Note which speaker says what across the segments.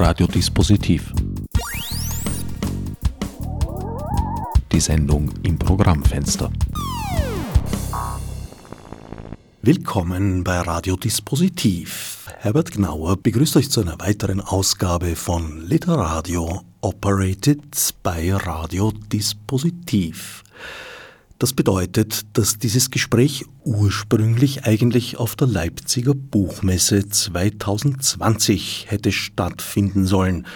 Speaker 1: Radiodispositiv. Die Sendung im Programmfenster. Willkommen bei Radiodispositiv. Herbert Gnauer begrüßt euch zu einer weiteren Ausgabe von Literadio Operated bei Radiodispositiv. Das bedeutet, dass dieses Gespräch ursprünglich eigentlich auf der Leipziger Buchmesse 2020 hätte stattfinden sollen.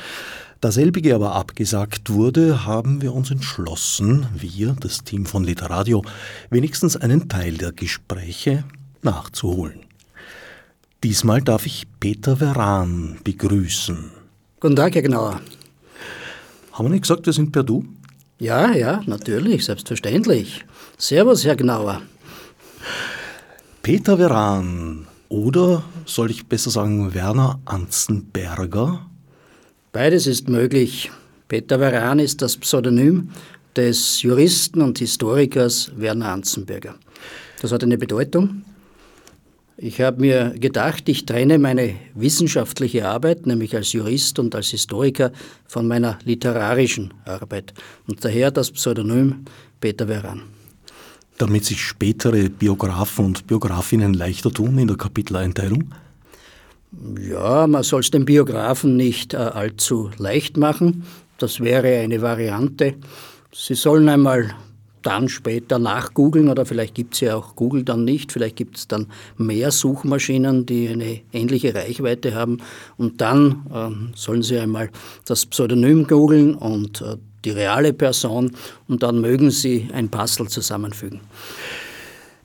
Speaker 1: Da selbige aber abgesagt wurde, haben wir uns entschlossen, wir, das Team von Literadio, wenigstens einen Teil der Gespräche nachzuholen. Diesmal darf ich Peter Veran begrüßen.
Speaker 2: Guten Tag, Herr Gnauer.
Speaker 1: Haben wir nicht gesagt, wir sind per Du?
Speaker 2: Ja, ja, natürlich, selbstverständlich. Servus, Herr Gnauer.
Speaker 1: Peter Veran oder soll ich besser sagen Werner Anzenberger?
Speaker 2: Beides ist möglich. Peter Veran ist das Pseudonym des Juristen und Historikers Werner Anzenberger. Das hat eine Bedeutung. Ich habe mir gedacht, ich trenne meine wissenschaftliche Arbeit, nämlich als Jurist und als Historiker, von meiner literarischen Arbeit. Und daher das Pseudonym Peter Veran
Speaker 1: damit sich spätere Biografen und Biografinnen leichter tun in der Kapiteleinteilung?
Speaker 2: Ja, man soll es den Biografen nicht äh, allzu leicht machen. Das wäre eine Variante. Sie sollen einmal dann später nachgoogeln oder vielleicht gibt es ja auch Google dann nicht, vielleicht gibt es dann mehr Suchmaschinen, die eine ähnliche Reichweite haben und dann äh, sollen Sie einmal das Pseudonym googeln und äh, die reale Person und dann mögen Sie ein Puzzle zusammenfügen.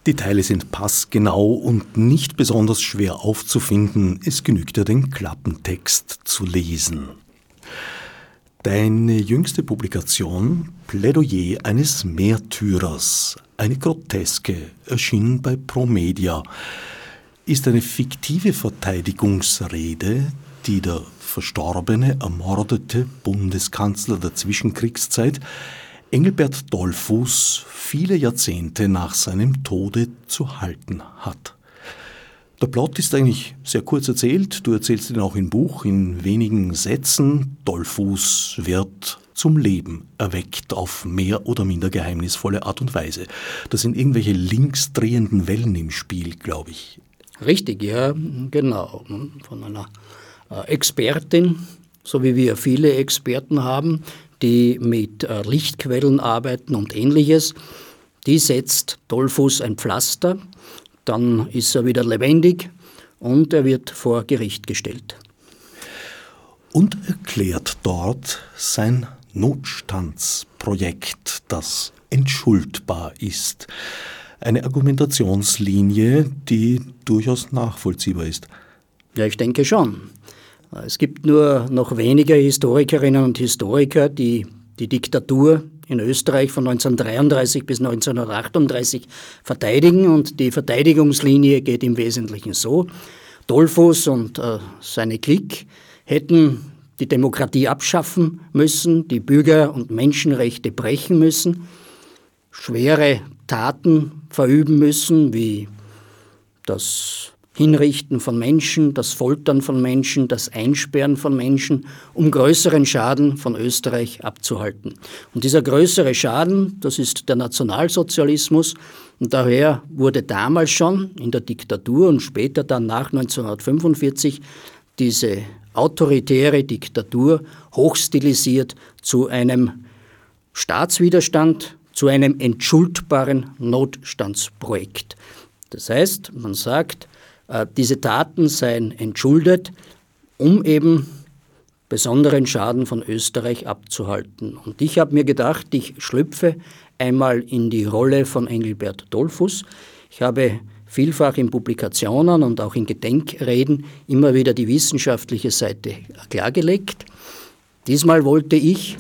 Speaker 1: Die Teile sind passgenau und nicht besonders schwer aufzufinden. Es genügt ja den Klappentext zu lesen. Deine jüngste Publikation, Plädoyer eines Märtyrers, eine Groteske, erschien bei Promedia, ist eine fiktive Verteidigungsrede, die der verstorbene, ermordete Bundeskanzler der Zwischenkriegszeit Engelbert Dollfuß viele Jahrzehnte nach seinem Tode zu halten hat. Der Plot ist eigentlich sehr kurz erzählt, du erzählst ihn auch im Buch in wenigen Sätzen. Dollfuß wird zum Leben erweckt auf mehr oder minder geheimnisvolle Art und Weise. Da sind irgendwelche linksdrehenden Wellen im Spiel, glaube ich.
Speaker 2: Richtig, ja, genau. Von einer Expertin, so wie wir viele Experten haben, die mit äh, Lichtquellen arbeiten und ähnliches. Die setzt Dollfuß ein Pflaster, dann ist er wieder lebendig und er wird vor Gericht gestellt.
Speaker 1: Und erklärt dort sein Notstandsprojekt, das entschuldbar ist. Eine Argumentationslinie, die durchaus nachvollziehbar ist.
Speaker 2: Ja, ich denke schon. Es gibt nur noch wenige Historikerinnen und Historiker, die die Diktatur in Österreich von 1933 bis 1938 verteidigen und die Verteidigungslinie geht im Wesentlichen so. Dollfuß und äh, seine Klick hätten die Demokratie abschaffen müssen, die Bürger- und Menschenrechte brechen müssen, schwere Taten verüben müssen, wie das Hinrichten von Menschen, das Foltern von Menschen, das Einsperren von Menschen, um größeren Schaden von Österreich abzuhalten. Und dieser größere Schaden, das ist der Nationalsozialismus. Und daher wurde damals schon in der Diktatur und später dann nach 1945 diese autoritäre Diktatur hochstilisiert zu einem Staatswiderstand, zu einem entschuldbaren Notstandsprojekt. Das heißt, man sagt, diese Taten seien entschuldet, um eben besonderen Schaden von Österreich abzuhalten. Und ich habe mir gedacht, ich schlüpfe einmal in die Rolle von Engelbert Dollfuß. Ich habe vielfach in Publikationen und auch in Gedenkreden immer wieder die wissenschaftliche Seite klargelegt. Diesmal wollte ich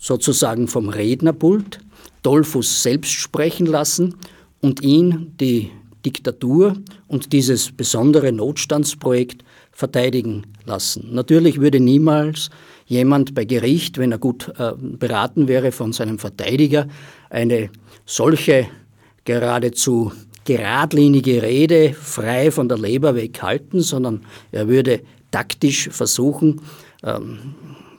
Speaker 2: sozusagen vom Rednerpult Dollfuß selbst sprechen lassen und ihn die Diktatur und dieses besondere Notstandsprojekt verteidigen lassen. Natürlich würde niemals jemand bei Gericht, wenn er gut äh, beraten wäre von seinem Verteidiger, eine solche geradezu geradlinige Rede frei von der Leber weghalten, sondern er würde taktisch versuchen, ähm,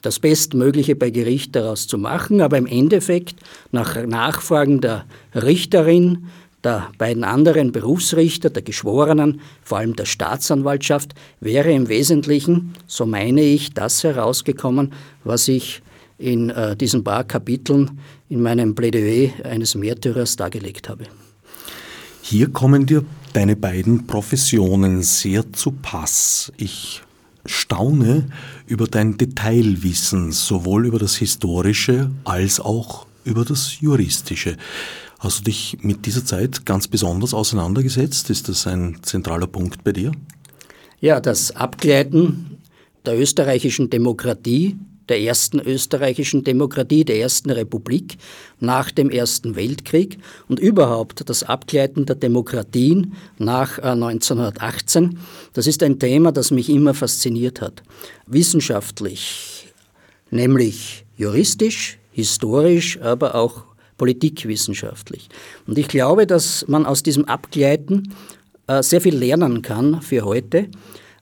Speaker 2: das Bestmögliche bei Gericht daraus zu machen, aber im Endeffekt nach Nachfragen der Richterin, der beiden anderen Berufsrichter, der Geschworenen, vor allem der Staatsanwaltschaft, wäre im Wesentlichen, so meine ich, das herausgekommen, was ich in äh, diesen paar Kapiteln in meinem Plädoyer eines Märtyrers dargelegt habe.
Speaker 1: Hier kommen dir deine beiden Professionen sehr zu Pass. Ich staune über dein Detailwissen, sowohl über das Historische als auch über das Juristische. Hast du dich mit dieser Zeit ganz besonders auseinandergesetzt? Ist das ein zentraler Punkt bei dir?
Speaker 2: Ja, das Abgleiten der österreichischen Demokratie der ersten österreichischen Demokratie, der ersten Republik nach dem Ersten Weltkrieg und überhaupt das Abgleiten der Demokratien nach 1918. Äh, das ist ein Thema, das mich immer fasziniert hat. Wissenschaftlich, nämlich juristisch, historisch, aber auch politikwissenschaftlich. Und ich glaube, dass man aus diesem Abgleiten äh, sehr viel lernen kann für heute,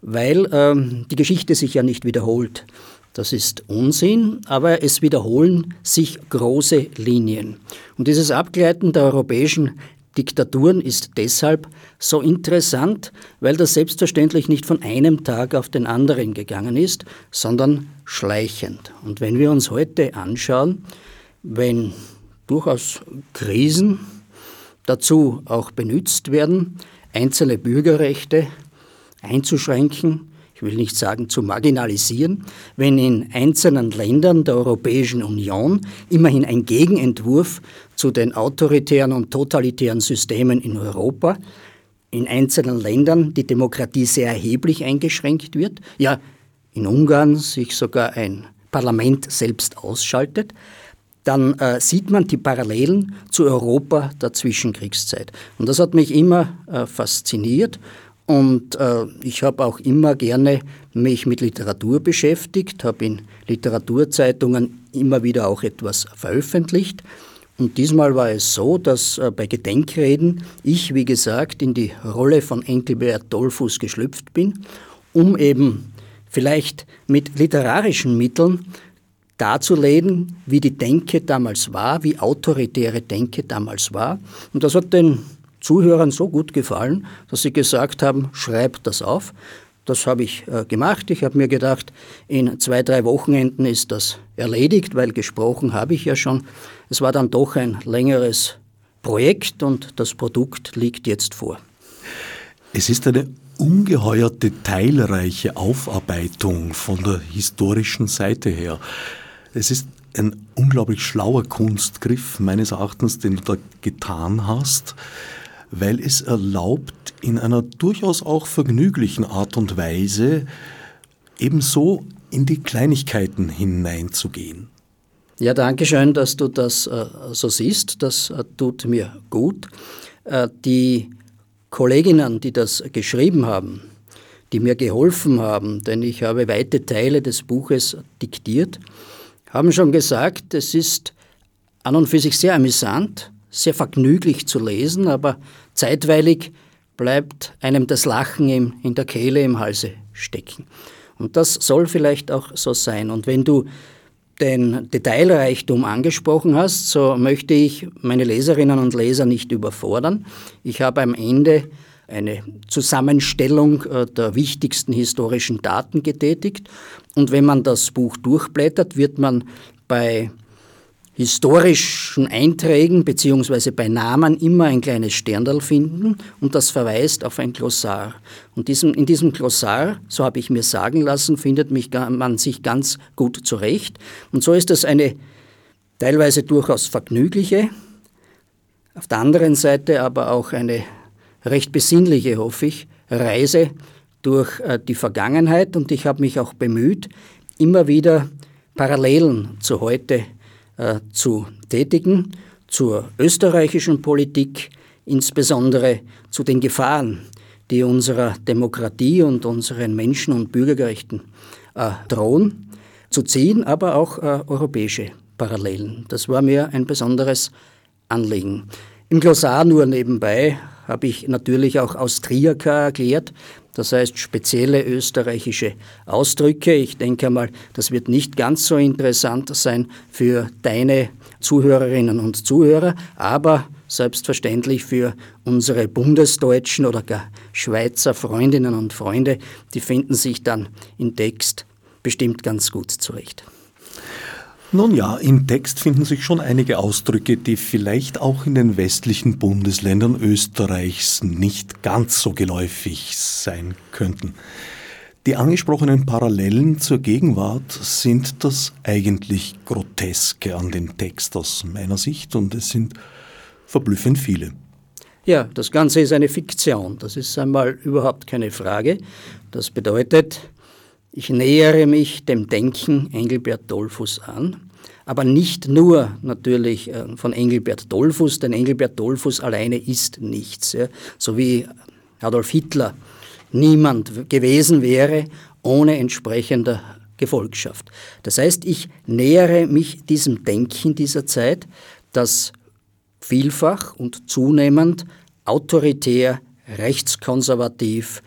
Speaker 2: weil ähm, die Geschichte sich ja nicht wiederholt. Das ist Unsinn, aber es wiederholen sich große Linien. Und dieses Abgleiten der europäischen Diktaturen ist deshalb so interessant, weil das selbstverständlich nicht von einem Tag auf den anderen gegangen ist, sondern schleichend. Und wenn wir uns heute anschauen, wenn durchaus Krisen dazu auch benutzt werden, einzelne Bürgerrechte einzuschränken, ich will nicht sagen zu marginalisieren, wenn in einzelnen Ländern der Europäischen Union immerhin ein Gegenentwurf zu den autoritären und totalitären Systemen in Europa in einzelnen Ländern die Demokratie sehr erheblich eingeschränkt wird, ja in Ungarn sich sogar ein Parlament selbst ausschaltet, dann äh, sieht man die Parallelen zu Europa der Zwischenkriegszeit. Und das hat mich immer äh, fasziniert und äh, ich habe auch immer gerne mich mit Literatur beschäftigt, habe in Literaturzeitungen immer wieder auch etwas veröffentlicht. Und diesmal war es so, dass äh, bei Gedenkreden ich, wie gesagt, in die Rolle von Enkelbert Dollfuß geschlüpft bin, um eben vielleicht mit literarischen Mitteln darzulegen, wie die Denke damals war, wie autoritäre Denke damals war. Und das hat den Zuhörern so gut gefallen, dass sie gesagt haben, schreib das auf. Das habe ich äh, gemacht. Ich habe mir gedacht, in zwei, drei Wochenenden ist das erledigt, weil gesprochen habe ich ja schon. Es war dann doch ein längeres Projekt und das Produkt liegt jetzt vor.
Speaker 1: Es ist eine ungeheuer detailreiche Aufarbeitung von der historischen Seite her. Es ist ein unglaublich schlauer Kunstgriff meines Erachtens, den du da getan hast weil es erlaubt, in einer durchaus auch vergnüglichen Art und Weise ebenso in die Kleinigkeiten hineinzugehen.
Speaker 2: Ja, danke schön, dass du das äh, so siehst. Das äh, tut mir gut. Äh, die Kolleginnen, die das geschrieben haben, die mir geholfen haben, denn ich habe weite Teile des Buches diktiert, haben schon gesagt, es ist an und für sich sehr amüsant, sehr vergnüglich zu lesen, aber zeitweilig bleibt einem das Lachen im, in der Kehle, im Halse stecken. Und das soll vielleicht auch so sein. Und wenn du den Detailreichtum angesprochen hast, so möchte ich meine Leserinnen und Leser nicht überfordern. Ich habe am Ende eine Zusammenstellung äh, der wichtigsten historischen Daten getätigt. Und wenn man das Buch durchblättert, wird man bei historischen Einträgen bzw. bei Namen immer ein kleines Sterndal finden und das verweist auf ein Glossar. Und in diesem Glossar, so habe ich mir sagen lassen, findet mich, man sich ganz gut zurecht. Und so ist das eine teilweise durchaus vergnügliche, auf der anderen Seite aber auch eine recht besinnliche, hoffe ich, Reise durch äh, die Vergangenheit und ich habe mich auch bemüht, immer wieder Parallelen zu heute äh, zu tätigen zur österreichischen Politik, insbesondere zu den Gefahren, die unserer Demokratie und unseren Menschen- und Bürgerrechten äh, drohen, zu ziehen, aber auch äh, europäische Parallelen. Das war mir ein besonderes Anliegen. Im Glossar nur nebenbei habe ich natürlich auch Austriaker erklärt. das heißt spezielle österreichische Ausdrücke. Ich denke mal, das wird nicht ganz so interessant sein für deine Zuhörerinnen und Zuhörer, aber selbstverständlich für unsere bundesdeutschen oder gar Schweizer Freundinnen und Freunde, die finden sich dann im Text bestimmt ganz gut zurecht.
Speaker 1: Nun ja, im Text finden sich schon einige Ausdrücke, die vielleicht auch in den westlichen Bundesländern Österreichs nicht ganz so geläufig sein könnten. Die angesprochenen Parallelen zur Gegenwart sind das eigentlich Groteske an dem Text aus meiner Sicht und es sind verblüffend viele.
Speaker 2: Ja, das Ganze ist eine Fiktion, das ist einmal überhaupt keine Frage. Das bedeutet, ich nähere mich dem Denken Engelbert Dollfuß an, aber nicht nur natürlich äh, von Engelbert Dollfuß, denn Engelbert Dollfuß alleine ist nichts. So wie Adolf Hitler niemand gewesen wäre ohne entsprechender Gefolgschaft. Das heißt, ich nähere mich diesem Denken dieser Zeit, das vielfach und zunehmend autoritär, rechtskonservativ,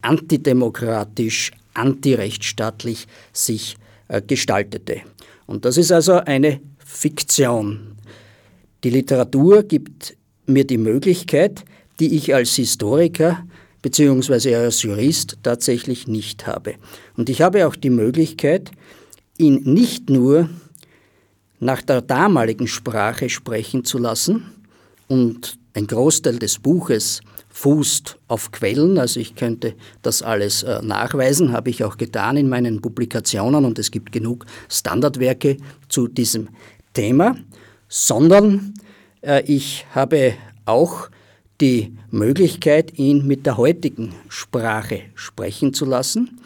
Speaker 2: antidemokratisch, antirechtsstaatlich sich äh, gestaltete. Und das ist also eine Fiktion. Die Literatur gibt mir die Möglichkeit, die ich als Historiker bzw. als Jurist tatsächlich nicht habe. Und ich habe auch die Möglichkeit, ihn nicht nur nach der damaligen Sprache sprechen zu lassen und ein Großteil des Buches fußt auf Quellen, also ich könnte das alles äh, nachweisen, habe ich auch getan in meinen Publikationen und es gibt genug Standardwerke zu diesem Thema, sondern äh, ich habe auch die Möglichkeit, ihn mit der heutigen Sprache sprechen zu lassen.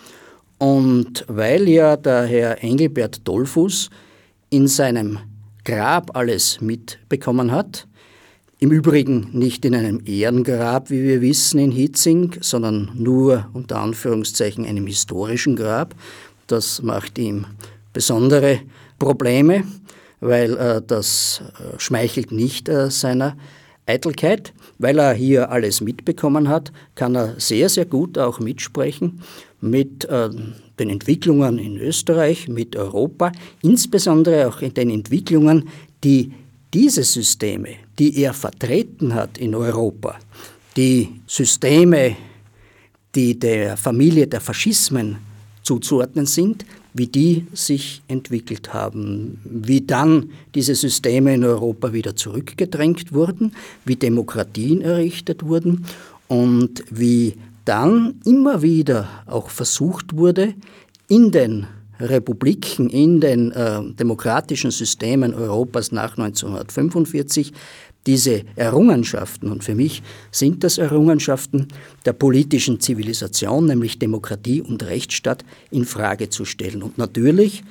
Speaker 2: Und weil ja der Herr Engelbert Dollfuß in seinem Grab alles mitbekommen hat, im Übrigen nicht in einem Ehrengrab, wie wir wissen, in Hitzing, sondern nur unter Anführungszeichen einem historischen Grab. Das macht ihm besondere Probleme, weil äh, das äh, schmeichelt nicht äh, seiner Eitelkeit. Weil er hier alles mitbekommen hat, kann er sehr, sehr gut auch mitsprechen mit äh, den Entwicklungen in Österreich, mit Europa, insbesondere auch in den Entwicklungen, die diese Systeme, die er vertreten hat in Europa, die Systeme, die der Familie der Faschismen zuzuordnen sind, wie die sich entwickelt haben, wie dann diese Systeme in Europa wieder zurückgedrängt wurden, wie Demokratien errichtet wurden und wie dann immer wieder auch versucht wurde, in den Republiken, in den äh, demokratischen Systemen Europas nach 1945 diese Errungenschaften, und für mich sind das Errungenschaften der politischen Zivilisation, nämlich Demokratie und Rechtsstaat, in Frage zu stellen. Und natürlich,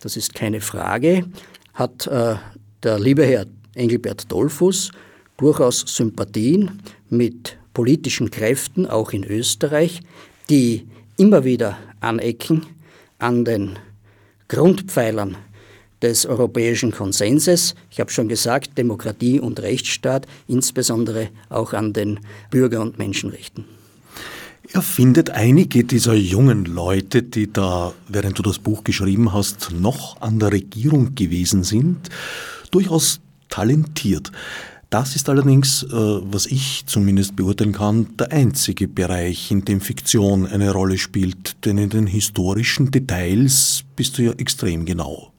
Speaker 2: das ist keine Frage, hat äh, der liebe Herr Engelbert Dollfuß durchaus Sympathien mit politischen Kräften, auch in Österreich, die immer wieder anecken an den Grundpfeilern des europäischen Konsenses. Ich habe schon gesagt, Demokratie und Rechtsstaat, insbesondere auch an den Bürger- und Menschenrechten.
Speaker 1: Er findet einige dieser jungen Leute, die da, während du das Buch geschrieben hast, noch an der Regierung gewesen sind, durchaus talentiert. Das ist allerdings, äh, was ich zumindest beurteilen kann, der einzige Bereich, in dem Fiktion eine Rolle spielt, denn in den historischen Details bist du ja extrem genau.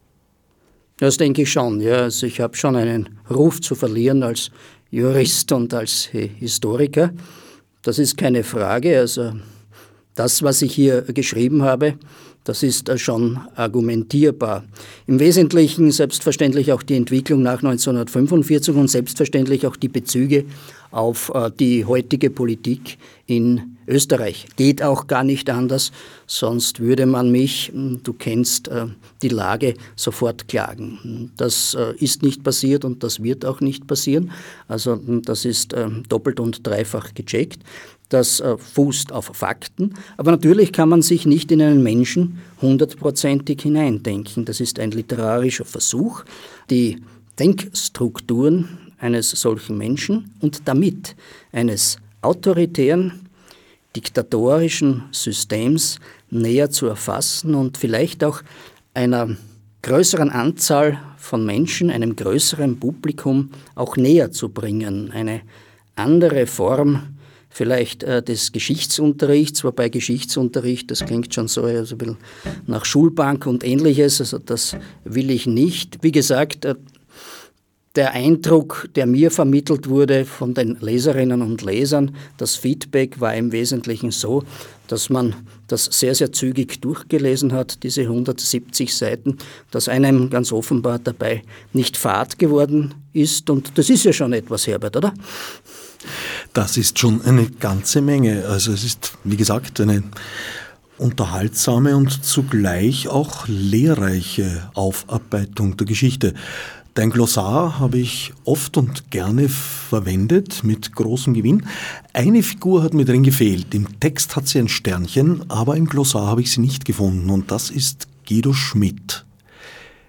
Speaker 2: Das denke ich schon. Ja. Also ich habe schon einen Ruf zu verlieren als Jurist und als Historiker. Das ist keine Frage. Also das, was ich hier geschrieben habe, das ist äh, schon argumentierbar. Im Wesentlichen selbstverständlich auch die Entwicklung nach 1945 und selbstverständlich auch die Bezüge auf äh, die heutige Politik in Österreich. Geht auch gar nicht anders, sonst würde man mich, hm, du kennst äh, die Lage, sofort klagen. Das ist nicht passiert und das wird auch nicht passieren. Also hm, das ist doppelt und dreifach gecheckt das äh, fußt auf Fakten. Aber natürlich kann man sich nicht in einen Menschen hundertprozentig hineindenken. Das ist ein literarischer Versuch, die Denkstrukturen eines solchen Menschen und damit eines autoritären, diktatorischen Systems näher zu erfassen und vielleicht auch einer größeren Anzahl von Menschen, einem größeren Publikum auch näher zu bringen. Eine andere Form vielleicht äh, des Geschichtsunterrichts, wobei Geschichtsunterricht, das klingt schon so also ein bisschen nach Schulbank und ähnliches, also das will ich nicht. Wie gesagt, äh, der Eindruck, der mir vermittelt wurde von den Leserinnen und Lesern, das Feedback war im Wesentlichen so, dass man das sehr, sehr zügig durchgelesen hat, diese 170 Seiten, dass einem ganz offenbar dabei nicht fad geworden ist. Und das ist ja schon etwas, Herbert, oder?
Speaker 1: Das ist schon eine ganze Menge. Also es ist, wie gesagt, eine unterhaltsame und zugleich auch lehrreiche Aufarbeitung der Geschichte. Dein Glossar habe ich oft und gerne verwendet, mit großem Gewinn. Eine Figur hat mir drin gefehlt. Im Text hat sie ein Sternchen, aber im Glossar habe ich sie nicht gefunden und das ist Guido Schmidt.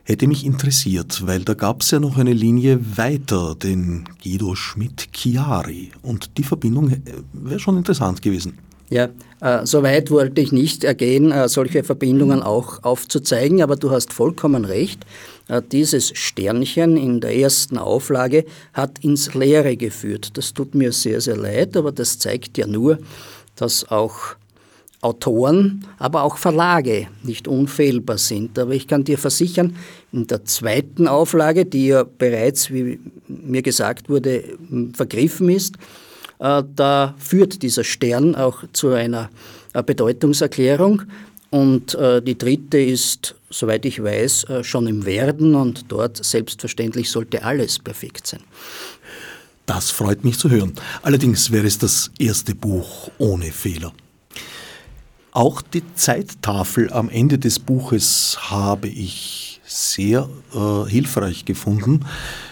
Speaker 1: Hätte mich interessiert, weil da gab es ja noch eine Linie weiter, den Guido Schmidt-Chiari und die Verbindung äh, wäre schon interessant gewesen.
Speaker 2: Ja, äh, so weit wollte ich nicht ergehen, äh, solche Verbindungen auch aufzuzeigen, aber du hast vollkommen recht. Äh, dieses Sternchen in der ersten Auflage hat ins Leere geführt. Das tut mir sehr, sehr leid, aber das zeigt ja nur, dass auch Autoren, aber auch Verlage nicht unfehlbar sind. Aber ich kann dir versichern, in der zweiten Auflage, die ja bereits, wie mir gesagt wurde, vergriffen ist, äh, da führt dieser Stern auch zu einer äh, Bedeutungserklärung. Und äh, die dritte ist, soweit ich weiß, schon im Werden und dort selbstverständlich sollte alles perfekt sein.
Speaker 1: Das freut mich zu hören. Allerdings wäre es das erste Buch ohne Fehler. Auch die Zeittafel am Ende des Buches habe ich sehr äh, hilfreich gefunden.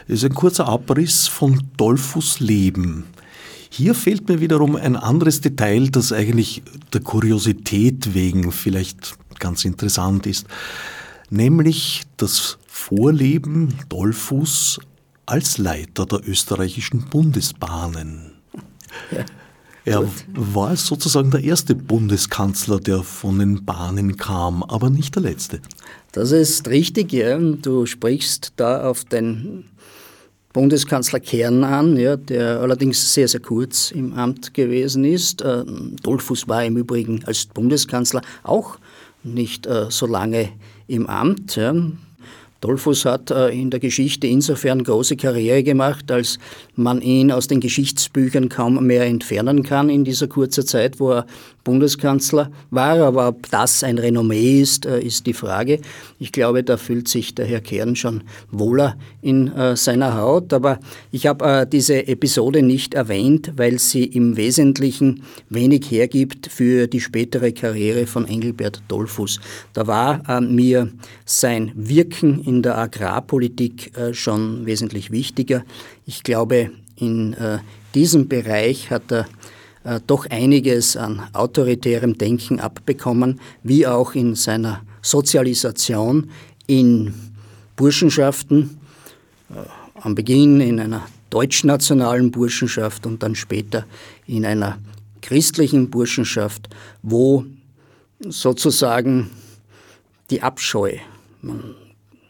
Speaker 1: Es ist ein kurzer Abriss von Dolphus Leben. Hier fehlt mir wiederum ein anderes Detail, das eigentlich der Kuriosität wegen vielleicht ganz interessant ist, nämlich das Vorleben Dolphus als Leiter der österreichischen Bundesbahnen. Ja. Er war sozusagen der erste Bundeskanzler, der von den Bahnen kam, aber nicht der letzte.
Speaker 2: Das ist richtig, ja. Du sprichst da auf den Bundeskanzler Kern an, ja, der allerdings sehr, sehr kurz im Amt gewesen ist. Äh, Dollfuß war im Übrigen als Bundeskanzler auch nicht äh, so lange im Amt. Ja. Dollfuß hat äh, in der Geschichte insofern große Karriere gemacht, als man ihn aus den Geschichtsbüchern kaum mehr entfernen kann in dieser kurzen Zeit, wo er Bundeskanzler war. Aber ob das ein Renommee ist, äh, ist die Frage. Ich glaube, da fühlt sich der Herr Kern schon wohler in äh, seiner Haut. Aber ich habe diese Episode nicht erwähnt, weil sie im Wesentlichen wenig hergibt für die spätere Karriere von Engelbert Dollfuß. Da war mir sein Wirken in der Agrarpolitik äh, schon wesentlich wichtiger. Ich glaube, in äh, diesem Bereich hat er äh, doch einiges an autoritärem Denken abbekommen, wie auch in seiner Sozialisation in Burschenschaften, am Beginn in einer deutschnationalen Burschenschaft und dann später in einer christlichen Burschenschaft, wo sozusagen die Abscheu, man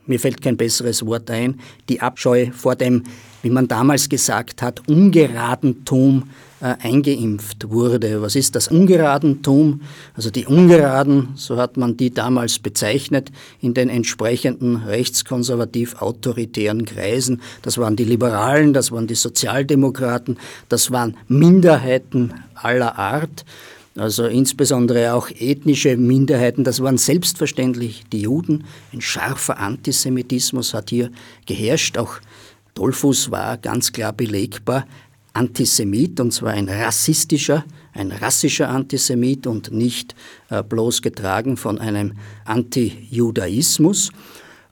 Speaker 2: mir fällt kein besseres Wort ein, die Abscheu vor dem, wie man damals gesagt hat, Ungeradentum äh, eingeimpft wurde. Was ist das Ungeradentum? Also die Ungeraden, so hat man die damals bezeichnet, in den entsprechenden rechtskonservativ-autoritären Kreisen. Das waren die Liberalen, das waren die Sozialdemokraten, das waren Minderheiten aller Art also insbesondere auch ethnische Minderheiten, das waren selbstverständlich die Juden. Ein scharfer Antisemitismus hat hier geherrscht. Auch Dollfuß war ganz klar belegbar Antisemit, und zwar ein rassistischer, ein rassischer Antisemit und nicht äh, bloß getragen von einem Antijudaismus.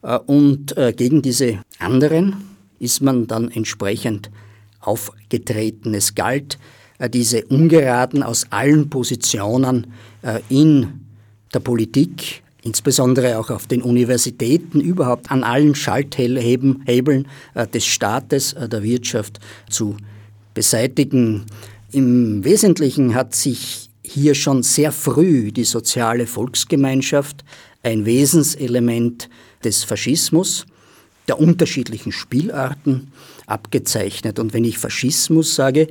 Speaker 2: Äh, und äh, gegen diese anderen ist man dann entsprechend aufgetreten. Es galt, äh, diese Ungeraden aus allen Positionen äh, in der Politik, insbesondere auch auf den Universitäten, überhaupt an allen Schalthebeln äh, des Staates, der Wirtschaft zu beseitigen. Im Wesentlichen hat sich hier schon sehr früh die soziale Volksgemeinschaft ein Wesenselement des Faschismus, der unterschiedlichen Spielarten abgezeichnet. Und wenn ich Faschismus sage,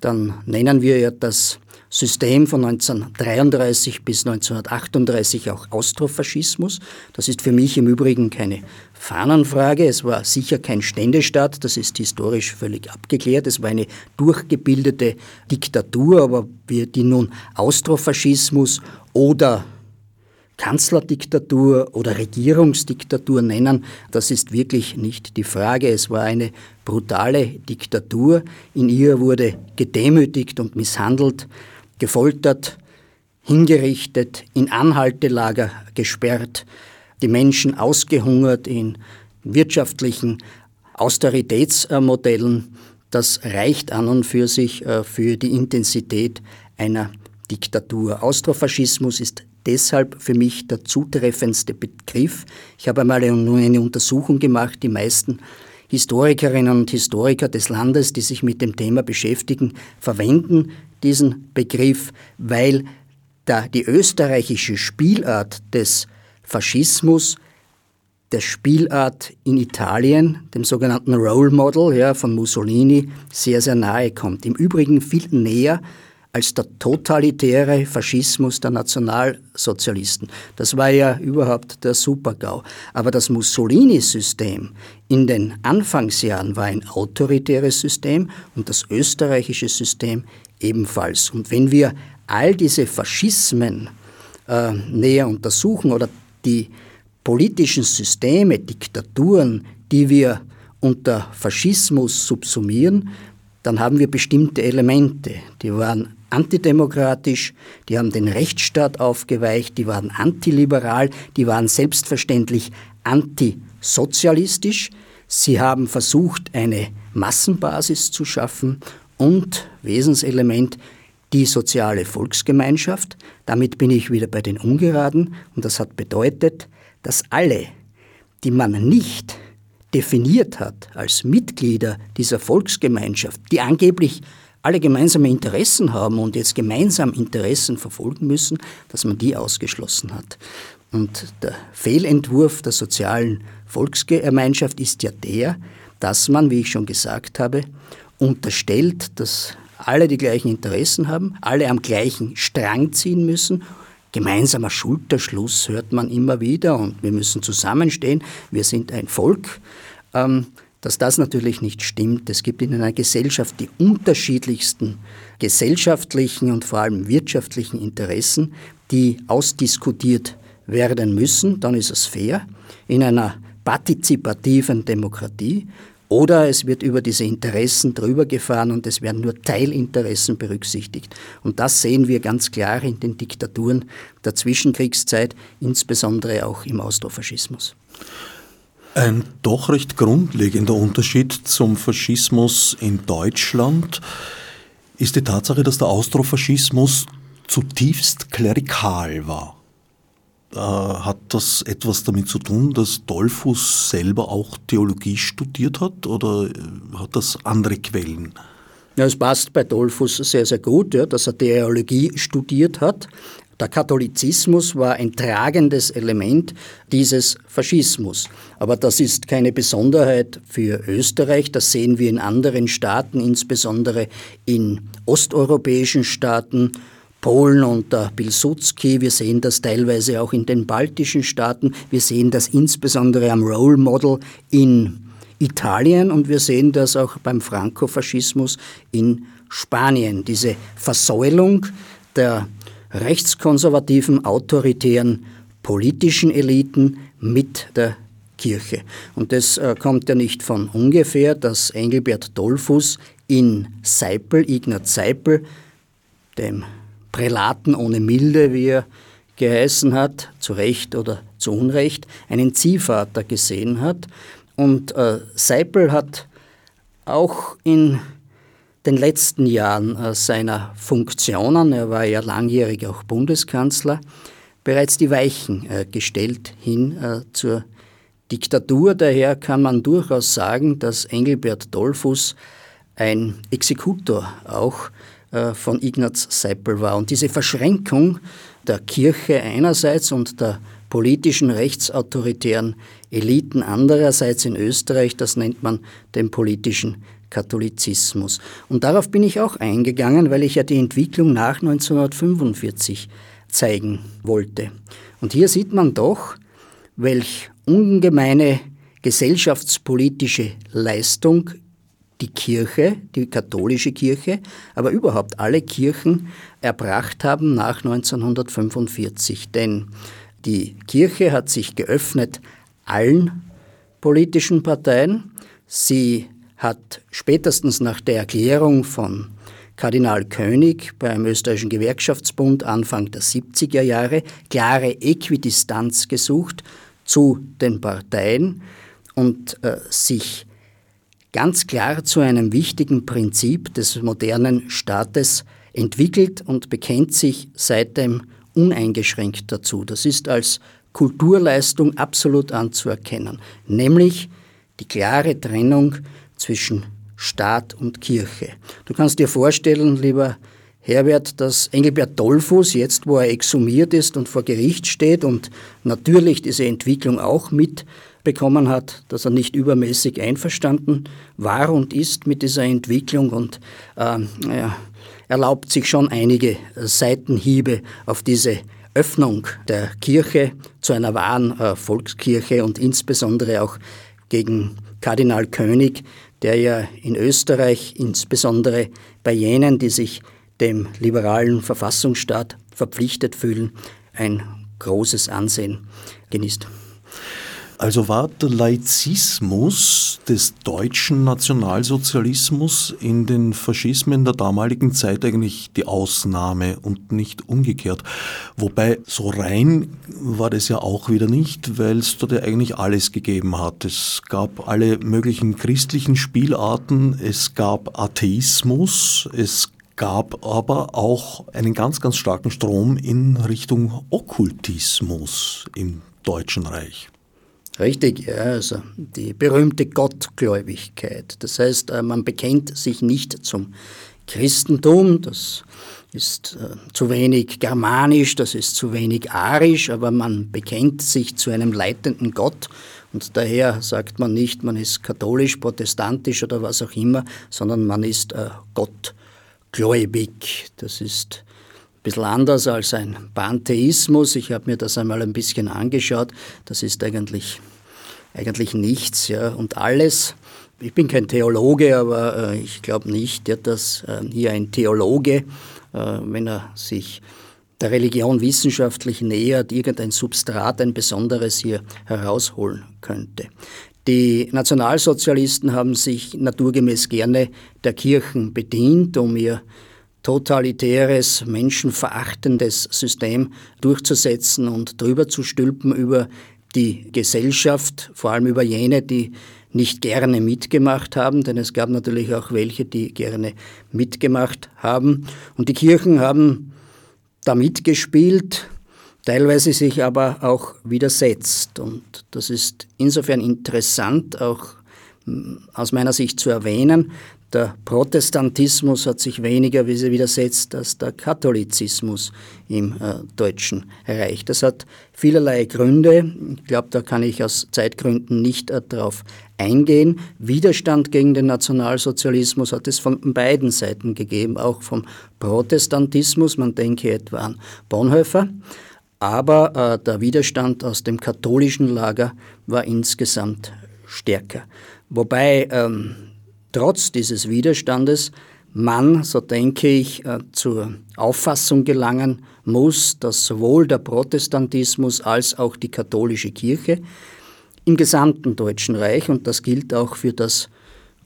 Speaker 2: dann nennen wir ja das System von 1933 bis 1938 auch Austrofaschismus. Das ist für mich im Übrigen keine Fahnenfrage. Es war sicher kein Ständestaat, das ist historisch völlig abgeklärt. Es war eine durchgebildete Diktatur, aber die nun Austrofaschismus oder Kanzlerdiktatur oder Regierungsdiktatur nennen, das ist wirklich nicht die Frage. Es war eine brutale Diktatur. In ihr wurde gedemütigt und misshandelt, gefoltert, hingerichtet, in Anhaltelager gesperrt, die Menschen ausgehungert in wirtschaftlichen Austeritätsmodellen. Das reicht an und für sich äh, für die Intensität einer Diktatur. Austrofaschismus ist deshalb für mich der zutreffendste Begriff. Ich habe einmal eine Untersuchung gemacht, die meisten Historikerinnen und Historiker des Landes, die sich mit dem Thema beschäftigen, verwenden diesen Begriff, weil da die österreichische Spielart des Faschismus der Spielart in Italien, dem sogenannten Role Model ja, von Mussolini, sehr, sehr nahe kommt. Im Übrigen viel näher als der totalitäre Faschismus der Nationalsozialisten. Das war ja überhaupt der Supergau. Aber das Mussolini-System in den Anfangsjahren war ein autoritäres System und das österreichische System ebenfalls. Und wenn wir all diese Faschismen äh, näher untersuchen oder die politischen Systeme, Diktaturen, die wir unter Faschismus subsumieren, dann haben wir bestimmte Elemente. Die waren antidemokratisch, die haben den Rechtsstaat aufgeweicht, die waren antiliberal, die waren selbstverständlich antisozialistisch. Sie haben versucht, eine Massenbasis zu schaffen und Wesenselement die soziale Volksgemeinschaft. Damit bin ich wieder bei den Ungeraden und das hat bedeutet, dass alle, die man nicht definiert hat als Mitglieder dieser Volksgemeinschaft, die angeblich alle gemeinsame Interessen haben und jetzt gemeinsam Interessen verfolgen müssen, dass man die ausgeschlossen hat. Und der Fehlentwurf der sozialen Volksgemeinschaft ist ja der, dass man, wie ich schon gesagt habe, unterstellt, dass alle die gleichen Interessen haben, alle am gleichen Strang ziehen müssen. Gemeinsamer Schulterschluss hört man immer wieder und wir müssen zusammenstehen, wir sind ein Volk. Ähm, dass das natürlich nicht stimmt. Es gibt in einer Gesellschaft die unterschiedlichsten gesellschaftlichen und vor allem wirtschaftlichen Interessen, die ausdiskutiert werden müssen. Dann ist es fair. In einer partizipativen Demokratie oder es wird über diese Interessen drüber gefahren und es werden nur Teilinteressen berücksichtigt. Und das sehen wir ganz klar in den Diktaturen der Zwischenkriegszeit, insbesondere auch im Austrofaschismus.
Speaker 1: Ein doch recht grundlegender Unterschied zum Faschismus in Deutschland ist die Tatsache, dass der Austrofaschismus zutiefst klerikal war. Äh, hat das etwas damit zu tun, dass Dollfuß selber auch Theologie studiert hat oder äh, hat das andere Quellen?
Speaker 2: Ja, es passt bei Dollfuß sehr, sehr gut, ja, dass er Theologie studiert hat. Der Katholizismus war ein tragendes Element dieses Faschismus. Aber das ist keine Besonderheit für Österreich. Das sehen wir in anderen Staaten, insbesondere in osteuropäischen Staaten. Polen unter Pilsudski, wir sehen das teilweise auch in den baltischen Staaten, wir sehen das insbesondere am Role Model in Italien und wir sehen das auch beim Frankofaschismus in Spanien. Diese Versäulung der rechtskonservativen, autoritären politischen Eliten mit der Kirche. Und das äh, kommt ja nicht von ungefähr, dass Engelbert Dollfuß in Seipel, Ignaz Seipel, dem Prälaten ohne Milde, wie er geheißen hat, zu Recht oder zu Unrecht, einen Ziehvater gesehen hat. Und äh, Seipel hat auch in den letzten Jahren äh, seiner Funktionen, er war ja langjährig auch Bundeskanzler, bereits die Weichen äh, gestellt hin äh, zur Diktatur. Daher kann man durchaus sagen, dass Engelbert Dollfuß ein Exekutor auch von Ignaz Seipel war. Und diese Verschränkung der Kirche einerseits und der politischen rechtsautoritären Eliten andererseits in Österreich, das nennt man den politischen Katholizismus. Und darauf bin ich auch eingegangen, weil ich ja die Entwicklung nach 1945 zeigen wollte. Und hier sieht man doch, welch ungemeine gesellschaftspolitische Leistung die Kirche, die katholische Kirche, aber überhaupt alle Kirchen erbracht haben nach 1945. Denn die Kirche hat sich geöffnet allen politischen Parteien. Sie hat spätestens nach der Erklärung von Kardinal König beim österreichischen Gewerkschaftsbund Anfang der 70er Jahre klare Äquidistanz gesucht zu den Parteien und äh, sich ganz klar zu einem wichtigen Prinzip des modernen Staates entwickelt und bekennt sich seitdem uneingeschränkt dazu. Das ist als Kulturleistung absolut anzuerkennen, nämlich die klare Trennung zwischen Staat und Kirche. Du kannst dir vorstellen, lieber Herbert, dass Engelbert Dollfuß, jetzt wo er exhumiert ist und vor Gericht steht und natürlich diese Entwicklung auch mitbekommen hat, dass er nicht übermäßig einverstanden war und ist mit dieser Entwicklung und äh, ja, erlaubt sich schon einige Seitenhiebe auf diese Öffnung der Kirche zu einer wahren äh, Volkskirche und insbesondere auch gegen Kardinal König, der ja in Österreich insbesondere bei jenen, die sich dem liberalen Verfassungsstaat verpflichtet fühlen, ein großes Ansehen genießt.
Speaker 1: Also war der Laizismus des deutschen Nationalsozialismus in den Faschismen der damaligen Zeit eigentlich die Ausnahme und nicht umgekehrt. Wobei so rein war das ja auch wieder nicht, weil es dort ja eigentlich alles gegeben hat. Es gab alle möglichen christlichen Spielarten, es gab Atheismus, es gab aber auch einen ganz, ganz starken Strom in Richtung Okkultismus im Deutschen Reich.
Speaker 2: Richtig, ja, also die berühmte Gottgläubigkeit. Das heißt, äh, man bekennt sich nicht zum Christentum, das ist äh, zu wenig germanisch, das ist zu wenig arisch, aber man bekennt sich zu einem leitenden Gott und daher sagt man nicht, man ist katholisch, protestantisch oder was auch immer, sondern man ist äh, gottgläubig. Das ist ein bisschen anders als ein Pantheismus. Ich habe mir das einmal ein bisschen angeschaut. Das ist eigentlich eigentlich nichts. Ja. Und alles, ich bin kein Theologe, aber äh, ich glaube nicht, dass äh, hier ein Theologe, äh, wenn er sich der Religion wissenschaftlich nähert, irgendein Substrat, ein besonderes hier herausholen könnte. Die Nationalsozialisten haben sich naturgemäß gerne der Kirchen bedient, um ihr totalitäres, menschenverachtendes System durchzusetzen und drüber zu stülpen über die Gesellschaft, vor allem über jene, die nicht gerne mitgemacht haben, denn es gab natürlich auch welche, die gerne mitgemacht haben. Und die Kirchen haben da mitgespielt, teilweise sich aber auch widersetzt. Und das ist insofern interessant, auch hm, aus meiner Sicht zu erwähnen, der Protestantismus hat sich weniger widersetzt als der Katholizismus im äh, Deutschen Reich. Das hat vielerlei Gründe. Ich glaube, da kann ich aus Zeitgründen nicht äh, darauf eingehen. Widerstand gegen den Nationalsozialismus hat es von beiden Seiten gegeben, auch vom Protestantismus. Man denke etwa an Bonhoeffer. Aber äh, der Widerstand aus dem katholischen Lager war insgesamt stärker. Wobei ähm, trotz dieses Widerstandes man, so denke ich, äh, zur Auffassung gelangen muss, dass sowohl der Protestantismus als auch die katholische Kirche im gesamten Deutschen Reich, und das gilt auch für das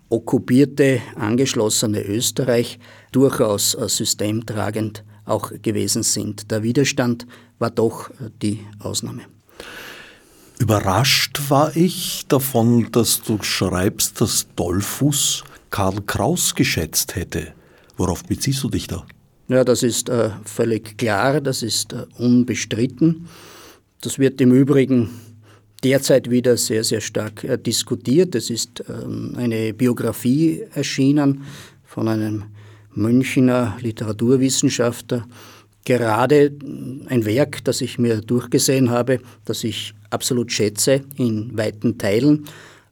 Speaker 2: okkupierte, angeschlossene Österreich, durchaus äh, systemtragend auch gewesen sind. Der Widerstand war doch äh, die Ausnahme.
Speaker 1: Überrascht war ich davon, dass du schreibst, dass Dollfuß Karl Kraus geschätzt hätte. Worauf beziehst du dich da?
Speaker 2: Ja, das ist äh, völlig klar, das ist äh, unbestritten. Das wird im Übrigen derzeit wieder sehr, sehr stark äh, diskutiert. Es ist ähm, eine Biografie erschienen von einem Münchner Literaturwissenschaftler, gerade ein Werk, das ich mir durchgesehen habe, das ich absolut schätze in weiten Teilen,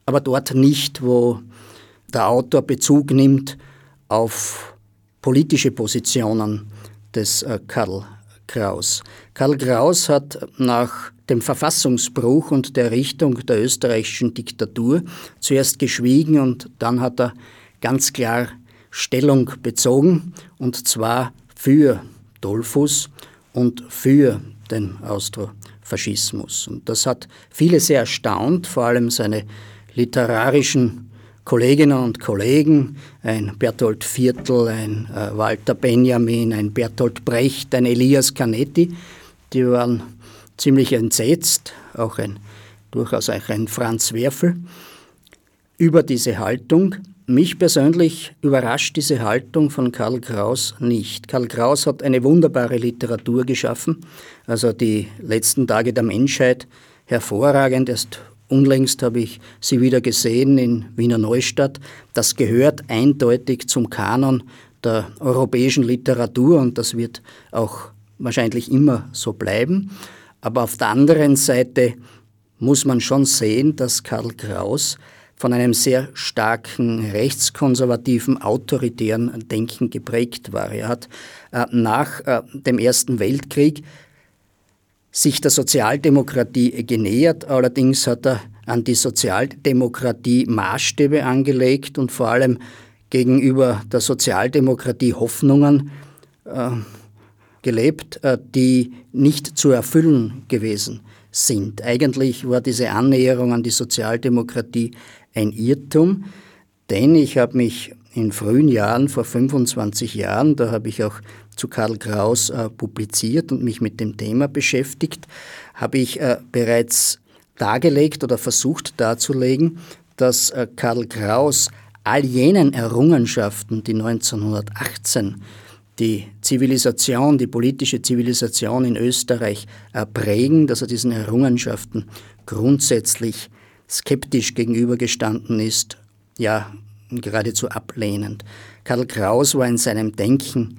Speaker 2: aber dort nicht, wo der Autor Bezug nimmt auf politische Positionen des äh, Karl Kraus. Karl Kraus hat nach dem Verfassungsbruch und der Errichtung der österreichischen Diktatur zuerst geschwiegen und dann hat er ganz klar Stellung bezogen und zwar für Dollfuss und für den Austrofaschismus. Und das hat viele sehr erstaunt, vor allem seine literarischen Kolleginnen und Kollegen, ein Bertolt Viertel, ein äh, Walter Benjamin, ein Bertolt Brecht, ein Elias Canetti, die waren ziemlich entsetzt, auch ein, durchaus auch ein Franz Werfel, über diese Haltung. Mich persönlich überrascht diese Haltung von Karl Kraus nicht. Karl Kraus hat eine wunderbare Literatur geschaffen, also die letzten Tage der Menschheit hervorragend, erst Unlängst habe ich sie wieder gesehen in Wiener Neustadt. Das gehört eindeutig zum Kanon der europäischen Literatur und das wird auch wahrscheinlich immer so bleiben. Aber auf der anderen Seite muss man schon sehen, dass Karl Kraus von einem sehr starken rechtskonservativen, autoritären Denken geprägt war. Er hat äh, nach äh, dem Ersten Weltkrieg sich der Sozialdemokratie genähert. Allerdings hat er an die Sozialdemokratie Maßstäbe angelegt und vor allem gegenüber der Sozialdemokratie Hoffnungen äh, gelebt, äh, die nicht zu erfüllen gewesen sind. Eigentlich war diese Annäherung an die Sozialdemokratie ein Irrtum, denn ich habe mich in frühen Jahren, vor 25 Jahren, da habe ich auch zu Karl Kraus äh, publiziert und mich mit dem Thema beschäftigt, habe ich äh, bereits dargelegt oder versucht darzulegen, dass äh, Karl Kraus all jenen Errungenschaften, die 1918 die Zivilisation, die politische Zivilisation in Österreich äh, prägen, dass er diesen Errungenschaften grundsätzlich skeptisch gegenübergestanden ist, ja geradezu ablehnend. Karl Kraus war in seinem Denken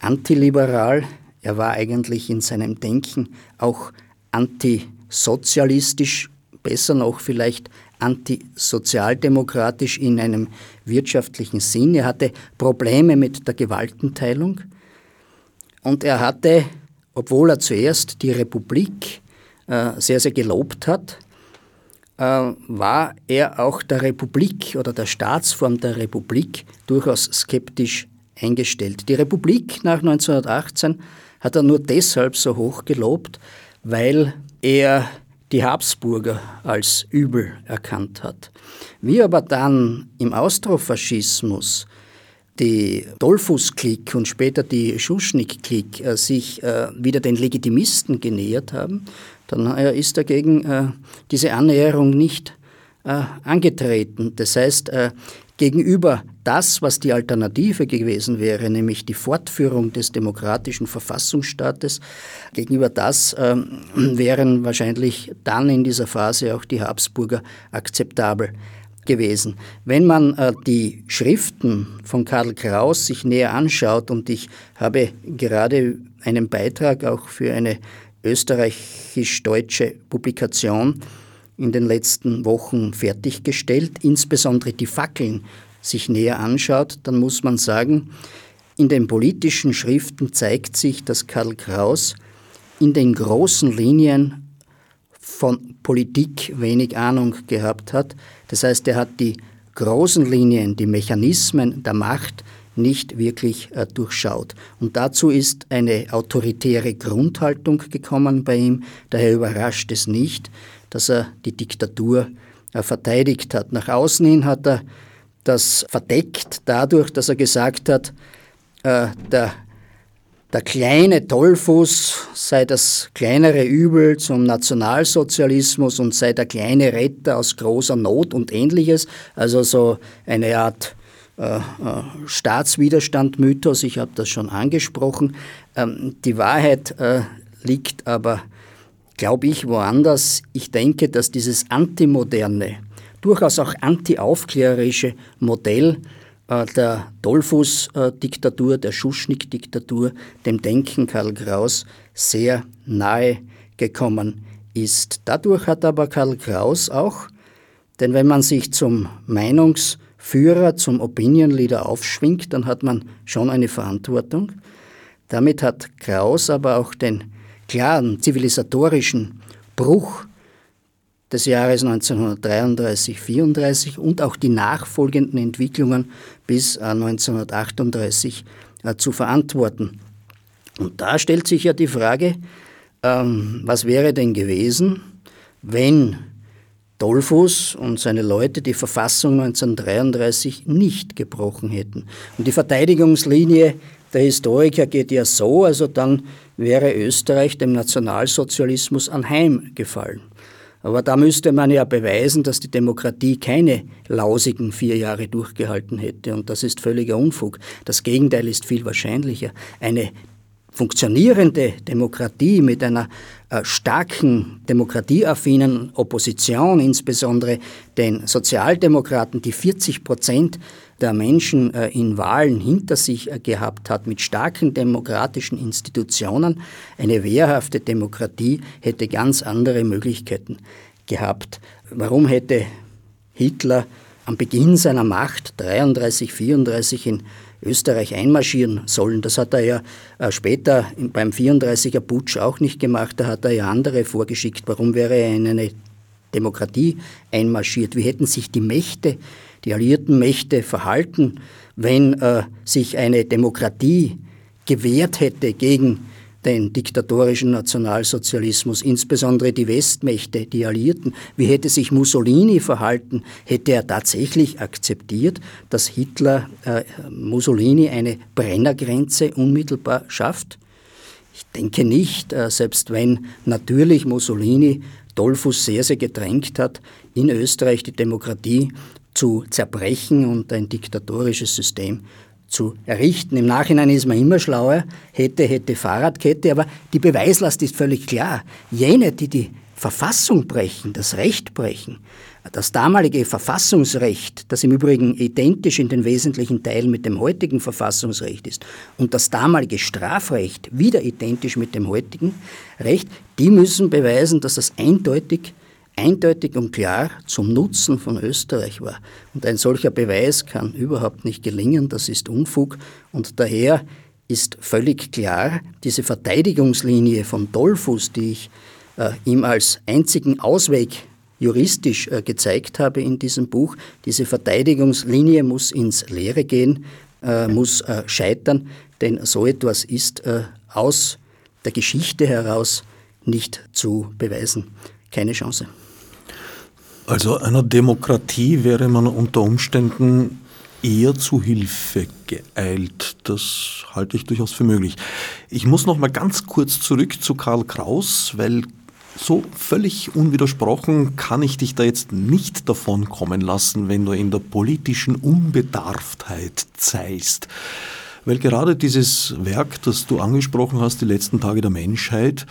Speaker 2: antiliberal, er war eigentlich in seinem Denken auch antisozialistisch, besser noch vielleicht antisozialdemokratisch in einem wirtschaftlichen Sinn. Er hatte Probleme mit der Gewaltenteilung und er hatte, obwohl er zuerst die Republik äh, sehr, sehr gelobt hat, war er auch der Republik oder der Staatsform der Republik durchaus skeptisch eingestellt. Die Republik nach 1918 hat er nur deshalb so hoch gelobt, weil er die Habsburger als übel erkannt hat. Wie aber dann im Austrofaschismus die Dollfuß-Klick und später die Schuschnigg-Klick äh, sich äh, wieder den Legitimisten genähert haben, dann äh, ist dagegen äh, diese Annäherung nicht äh, angetreten. Das heißt, gegenüber das, was die Alternative gewesen wäre, nämlich die Fortführung des demokratischen Verfassungsstaates, gegenüber das äh, wären wahrscheinlich dann in dieser Phase auch die Habsburger akzeptabel gewesen. Wenn man äh, die Schriften von Karl Kraus sich näher anschaut, und ich habe gerade einen Beitrag auch für eine österreichisch-deutsche Publikation in den letzten Wochen fertiggestellt, insbesondere die Fackeln sich näher anschaut, dann muss man sagen, in den politischen Schriften zeigt sich, dass Karl Kraus in den großen Linien von Politik wenig Ahnung gehabt hat. Das heißt, er hat die großen Linien, die Mechanismen der Macht nicht wirklich äh, durchschaut. Und dazu ist eine autoritäre Grundhaltung gekommen bei ihm. Daher überrascht es nicht, dass er die Diktatur äh, verteidigt hat. Nach außen hin hat er das verdeckt dadurch, dass er gesagt hat, äh, der, der kleine Tollfuß sei das kleinere Übel zum Nationalsozialismus und sei der kleine Retter aus großer Not und ähnliches. Also so eine Art Staatswiderstand-Mythos, ich habe das schon angesprochen. Ähm, die Wahrheit äh, liegt aber glaube ich, woanders. Ich denke, dass dieses antimoderne, durchaus auch antiaufklärerische Modell äh, der Dollfuß-Diktatur, der Schuschnigg-Diktatur, dem Denken Karl Kraus sehr nahe gekommen ist. Dadurch hat aber Karl Kraus auch, denn wenn man sich zum Meinungsführer, zum Opinion Leader aufschwingt, dann hat man schon eine Verantwortung. Damit hat Kraus aber auch den klaren zivilisatorischen Bruch des Jahres 1933-34 und auch die nachfolgenden Entwicklungen bis 1938 äh, zu verantworten. Und da stellt sich ja die Frage, ähm, was wäre denn gewesen, wenn Dollfuß und seine Leute die Verfassung 1933 nicht gebrochen hätten. Und die Verteidigungslinie der Historiker geht ja so, also dann wäre Österreich dem Nationalsozialismus anheimgefallen. Aber da müsste man ja beweisen, dass die Demokratie keine lausigen vier Jahre durchgehalten hätte. Und das ist völliger Unfug. Das Gegenteil ist viel wahrscheinlicher. Eine funktionierende Demokratie mit einer starken demokratieaffinen Opposition, insbesondere den Sozialdemokraten, die 40 Prozent der Menschen äh, in Wahlen hinter sich äh, gehabt hat, mit starken demokratischen Institutionen, eine wehrhafte Demokratie hätte ganz andere Möglichkeiten gehabt. Warum hätte Hitler am Beginn seiner Macht 33, 34 in Österreich einmarschieren sollen. Das hat er ja äh, später beim 34er Putsch auch nicht gemacht. Da hat er ja andere vorgeschickt. Warum wäre er in eine Demokratie einmarschiert? Wie hätten sich die Mächte, die alliierten Mächte verhalten, wenn äh, sich eine Demokratie gewehrt hätte gegen den diktatorischen Nationalsozialismus, insbesondere die Westmächte, die Alliierten. Wie hätte sich Mussolini verhalten? Hätte er tatsächlich akzeptiert, dass Hitler äh, Mussolini eine Brennergrenze unmittelbar schafft? Ich denke nicht, äh, selbst wenn natürlich Mussolini Dollfuß sehr, sehr gedrängt hat, in Österreich die Demokratie zu zerbrechen und ein diktatorisches System zu errichten. Im Nachhinein ist man immer schlauer, hätte, hätte Fahrradkette, aber die Beweislast ist völlig klar. Jene, die die Verfassung brechen, das Recht brechen, das damalige Verfassungsrecht, das im Übrigen identisch in den wesentlichen Teilen mit dem heutigen Verfassungsrecht ist, und das damalige Strafrecht wieder identisch mit dem heutigen Recht, die müssen beweisen, dass das eindeutig eindeutig und klar zum Nutzen von Österreich war. Und ein solcher Beweis kann überhaupt nicht gelingen, das ist Unfug. Und daher ist völlig klar, diese Verteidigungslinie von Dollfuß, die ich äh, ihm als einzigen Ausweg juristisch äh, gezeigt habe in diesem Buch, diese Verteidigungslinie muss ins Leere gehen, äh, muss äh, scheitern, denn so etwas ist äh, aus der Geschichte heraus nicht zu beweisen. Keine Chance.
Speaker 1: Also einer Demokratie wäre man unter Umständen eher zu Hilfe geeilt. Das halte ich durchaus für möglich. Ich muss noch mal ganz kurz zurück zu Karl Kraus, weil so völlig unwidersprochen kann ich dich da jetzt nicht davon kommen lassen, wenn du in der politischen Unbedarftheit zeigst. Weil gerade dieses Werk, das du angesprochen hast, die letzten Tage der Menschheit,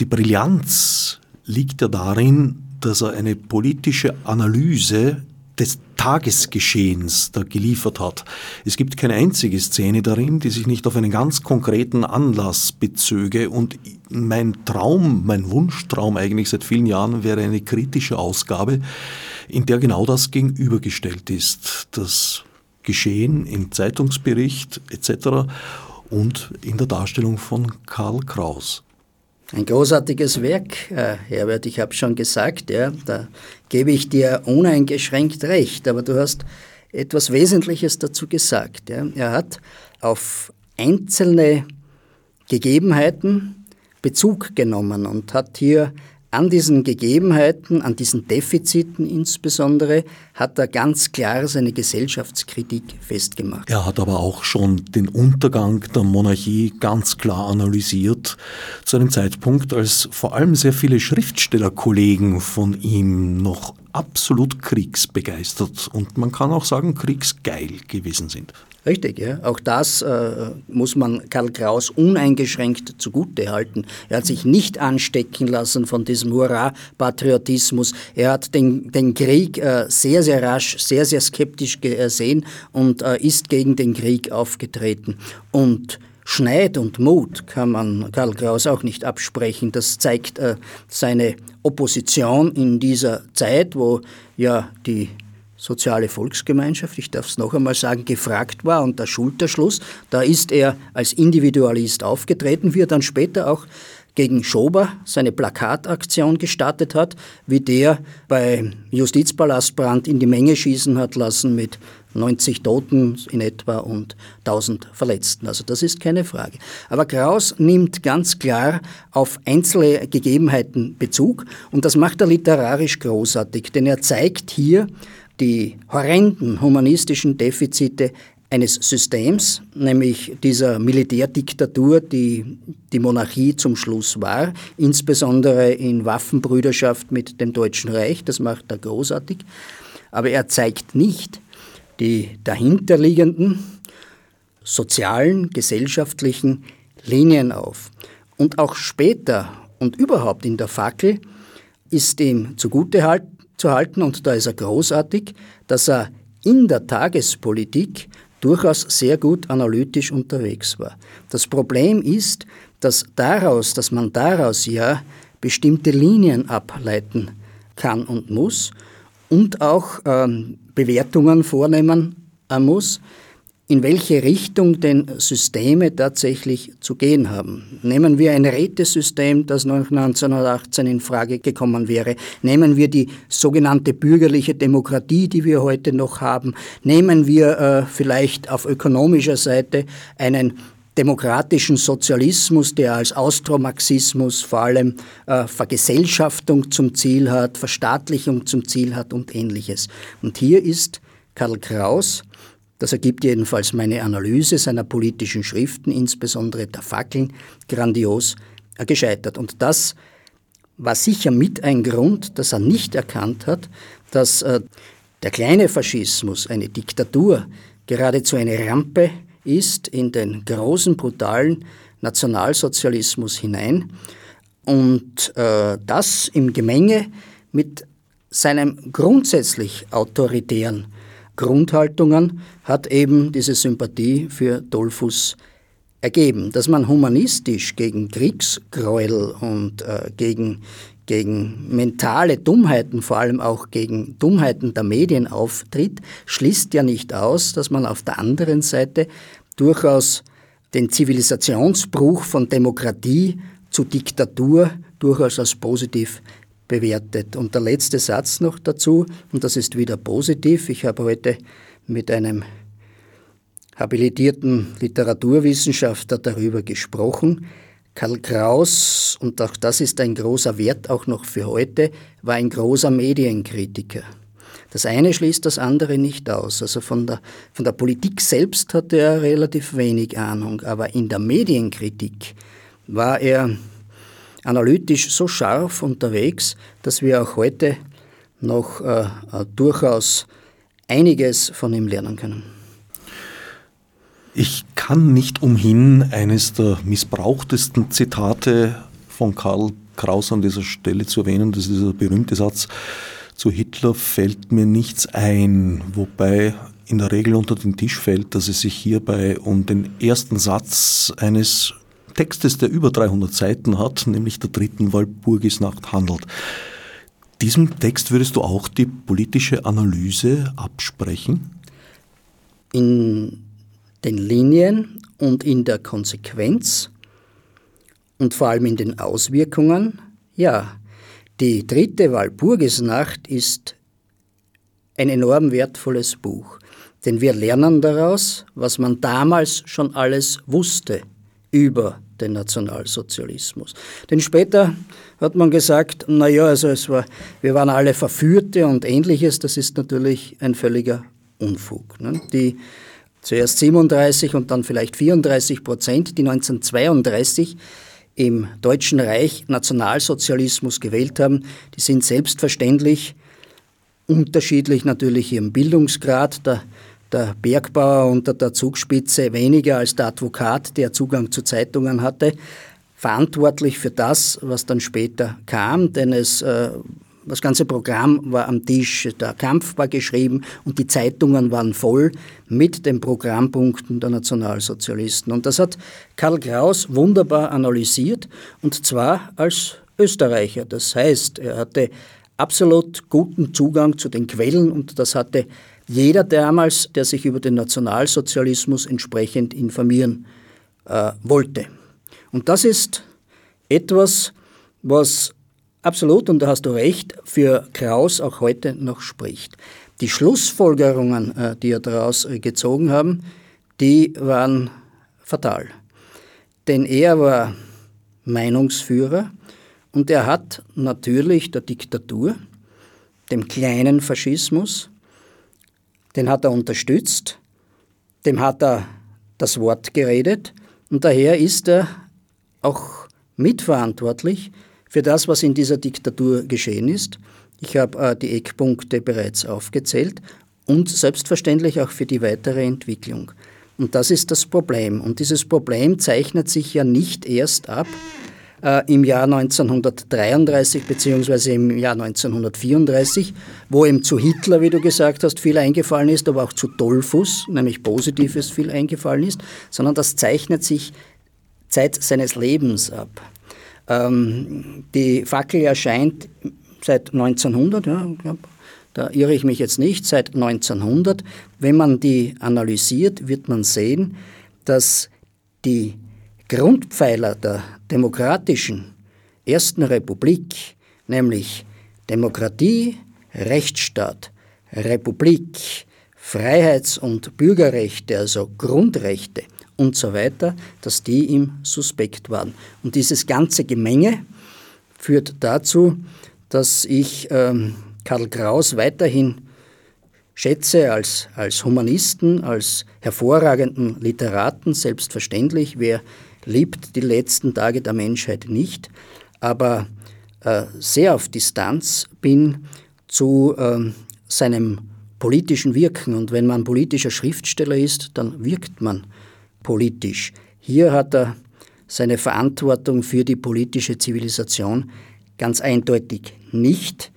Speaker 1: die Brillanz liegt ja darin, dass er eine politische Analyse des Tagesgeschehens da geliefert hat. Es gibt keine einzige Szene darin, die sich nicht auf einen ganz konkreten Anlass bezöge und mein Traum, mein Wunschtraum eigentlich seit vielen Jahren wäre eine kritische Ausgabe, in der genau das gegenübergestellt ist. Das Geschehen im Zeitungsbericht etc. und in der Darstellung von Karl Kraus.
Speaker 2: Ein großartiges Werk, äh, Herbert, ich habe schon gesagt, ja, da gebe ich dir uneingeschränkt recht, aber du hast etwas Wesentliches dazu gesagt. Ja. Er hat auf einzelne Gegebenheiten Bezug genommen und hat hier an diesen Gegebenheiten, an diesen Defiziten insbesondere, hat er ganz klar seine Gesellschaftskritik festgemacht.
Speaker 1: Er hat aber auch schon den Untergang der Monarchie ganz klar analysiert, zu einem Zeitpunkt, als vor allem sehr viele Schriftstellerkollegen von ihm noch absolut kriegsbegeistert und man kann auch sagen kriegsgeil gewesen sind.
Speaker 2: Richtig, ja. Auch das äh, muss man Karl Kraus uneingeschränkt zugute halten. Er hat sich nicht anstecken lassen von diesem Hurra-Patriotismus. Er hat den, den Krieg äh, sehr, sehr rasch, sehr, sehr skeptisch gesehen und äh, ist gegen den Krieg aufgetreten. Und Schneid und Mut kann man Karl Kraus auch nicht absprechen. Das zeigt äh, seine Opposition in dieser Zeit, wo ja die soziale Volksgemeinschaft, ich darf es noch einmal sagen, gefragt war und der Schulterschluss, da ist er als Individualist aufgetreten, wie er dann später auch gegen Schober seine Plakataktion gestartet hat, wie der bei Justizpalastbrand in die Menge schießen hat lassen mit 90 Toten in etwa und 1000 Verletzten. Also das ist keine Frage. Aber Kraus nimmt ganz klar auf einzelne Gegebenheiten Bezug und das macht er literarisch großartig, denn er zeigt hier, die horrenden humanistischen Defizite eines Systems, nämlich dieser Militärdiktatur, die die Monarchie zum Schluss war, insbesondere in Waffenbrüderschaft mit dem Deutschen Reich, das macht er großartig, aber er zeigt nicht die dahinterliegenden sozialen, gesellschaftlichen Linien auf. Und auch später und überhaupt in der Fackel ist ihm zugutehalten, zu halten, und da ist er großartig, dass er in der Tagespolitik durchaus sehr gut analytisch unterwegs war. Das Problem ist, dass daraus, dass man daraus ja bestimmte Linien ableiten kann und muss und auch ähm, Bewertungen vornehmen muss, in welche Richtung denn Systeme tatsächlich zu gehen haben. Nehmen wir ein Rätesystem, das nach 1918 in Frage gekommen wäre. Nehmen wir die sogenannte bürgerliche Demokratie, die wir heute noch haben. Nehmen wir äh, vielleicht auf ökonomischer Seite einen demokratischen Sozialismus, der als Austromarxismus vor allem äh, Vergesellschaftung zum Ziel hat, Verstaatlichung zum Ziel hat und ähnliches. Und hier ist Karl Kraus das ergibt jedenfalls meine Analyse seiner politischen Schriften, insbesondere der Fackeln, grandios gescheitert. Und das war sicher mit ein Grund, dass er nicht erkannt hat, dass äh, der kleine Faschismus, eine Diktatur, geradezu eine Rampe ist in den großen, brutalen Nationalsozialismus hinein und äh, das im Gemenge mit seinem grundsätzlich autoritären Grundhaltungen hat eben diese Sympathie für Dollfuß ergeben. Dass man humanistisch gegen Kriegsgräuel und äh, gegen, gegen mentale Dummheiten, vor allem auch gegen Dummheiten der Medien auftritt, schließt ja nicht aus, dass man auf der anderen Seite durchaus den Zivilisationsbruch von Demokratie zu Diktatur durchaus als positiv bewertet. Und der letzte Satz noch dazu, und das ist wieder positiv. Ich habe heute mit einem habilitierten Literaturwissenschaftler darüber gesprochen. Karl Kraus, und auch das ist ein großer Wert auch noch für heute, war ein großer Medienkritiker. Das eine schließt das andere nicht aus. Also von der, von der Politik selbst hatte er relativ wenig Ahnung, aber in der Medienkritik war er analytisch so scharf unterwegs, dass wir auch heute noch äh, äh, durchaus einiges von ihm lernen können.
Speaker 1: Ich kann nicht umhin, eines der missbrauchtesten Zitate von Karl Kraus an dieser Stelle zu erwähnen. Das ist dieser berühmte Satz, zu Hitler fällt mir nichts ein, wobei in der Regel unter den Tisch fällt, dass es sich hierbei um den ersten Satz eines Textes, der über 300 Seiten hat, nämlich der dritten Walpurgisnacht handelt. Diesem Text würdest du auch die politische Analyse absprechen?
Speaker 2: In den Linien und in der Konsequenz und vor allem in den Auswirkungen, ja. Die dritte Walpurgisnacht ist ein enorm wertvolles Buch, denn wir lernen daraus, was man damals schon alles wusste über den Nationalsozialismus. Denn später hat man gesagt, naja, also es war, wir waren alle Verführte und ähnliches, das ist natürlich ein völliger Unfug. Ne? Die zuerst 37 und dann vielleicht 34 Prozent, die 1932 im Deutschen Reich Nationalsozialismus gewählt haben, die sind selbstverständlich unterschiedlich natürlich ihrem Bildungsgrad. Der, der Bergbauer unter der Zugspitze weniger als der Advokat, der Zugang zu Zeitungen hatte, verantwortlich für das, was dann später kam, denn es äh, das ganze Programm war am Tisch, der Kampf war geschrieben und die Zeitungen waren voll mit den Programmpunkten der Nationalsozialisten. Und das hat Karl Kraus wunderbar analysiert und zwar als Österreicher. Das heißt, er hatte absolut guten Zugang zu den Quellen und das hatte jeder damals, der sich über den Nationalsozialismus entsprechend informieren äh, wollte. Und das ist etwas, was absolut, und da hast du recht, für Kraus auch heute noch spricht. Die Schlussfolgerungen, äh, die er daraus äh, gezogen haben, die waren fatal. Denn er war Meinungsführer und er hat natürlich der Diktatur, dem kleinen Faschismus, den hat er unterstützt, dem hat er das Wort geredet und daher ist er auch mitverantwortlich für das, was in dieser Diktatur geschehen ist. Ich habe äh, die Eckpunkte bereits aufgezählt und selbstverständlich auch für die weitere Entwicklung. Und das ist das Problem. Und dieses Problem zeichnet sich ja nicht erst ab äh, im Jahr 1933 beziehungsweise im Jahr 1934, wo ihm zu Hitler, wie du gesagt hast, viel eingefallen ist, aber auch zu Dollfuss, nämlich Positives, viel eingefallen ist, sondern das zeichnet sich Zeit seines Lebens ab. Ähm, die Fackel erscheint seit 1900, ja, da irre ich mich jetzt nicht, seit 1900. Wenn man die analysiert, wird man sehen, dass die Grundpfeiler der demokratischen Ersten Republik, nämlich Demokratie, Rechtsstaat, Republik, Freiheits- und Bürgerrechte, also Grundrechte, und so weiter, dass die ihm suspekt waren. Und dieses ganze Gemenge führt dazu, dass ich ähm, Karl Kraus weiterhin schätze als, als Humanisten, als hervorragenden Literaten, selbstverständlich. Wer liebt die letzten Tage der Menschheit nicht, aber äh, sehr auf Distanz bin zu äh, seinem politischen Wirken. Und wenn man politischer Schriftsteller ist, dann wirkt man politisch. Hier hat er seine Verantwortung für die politische Zivilisation ganz eindeutig nicht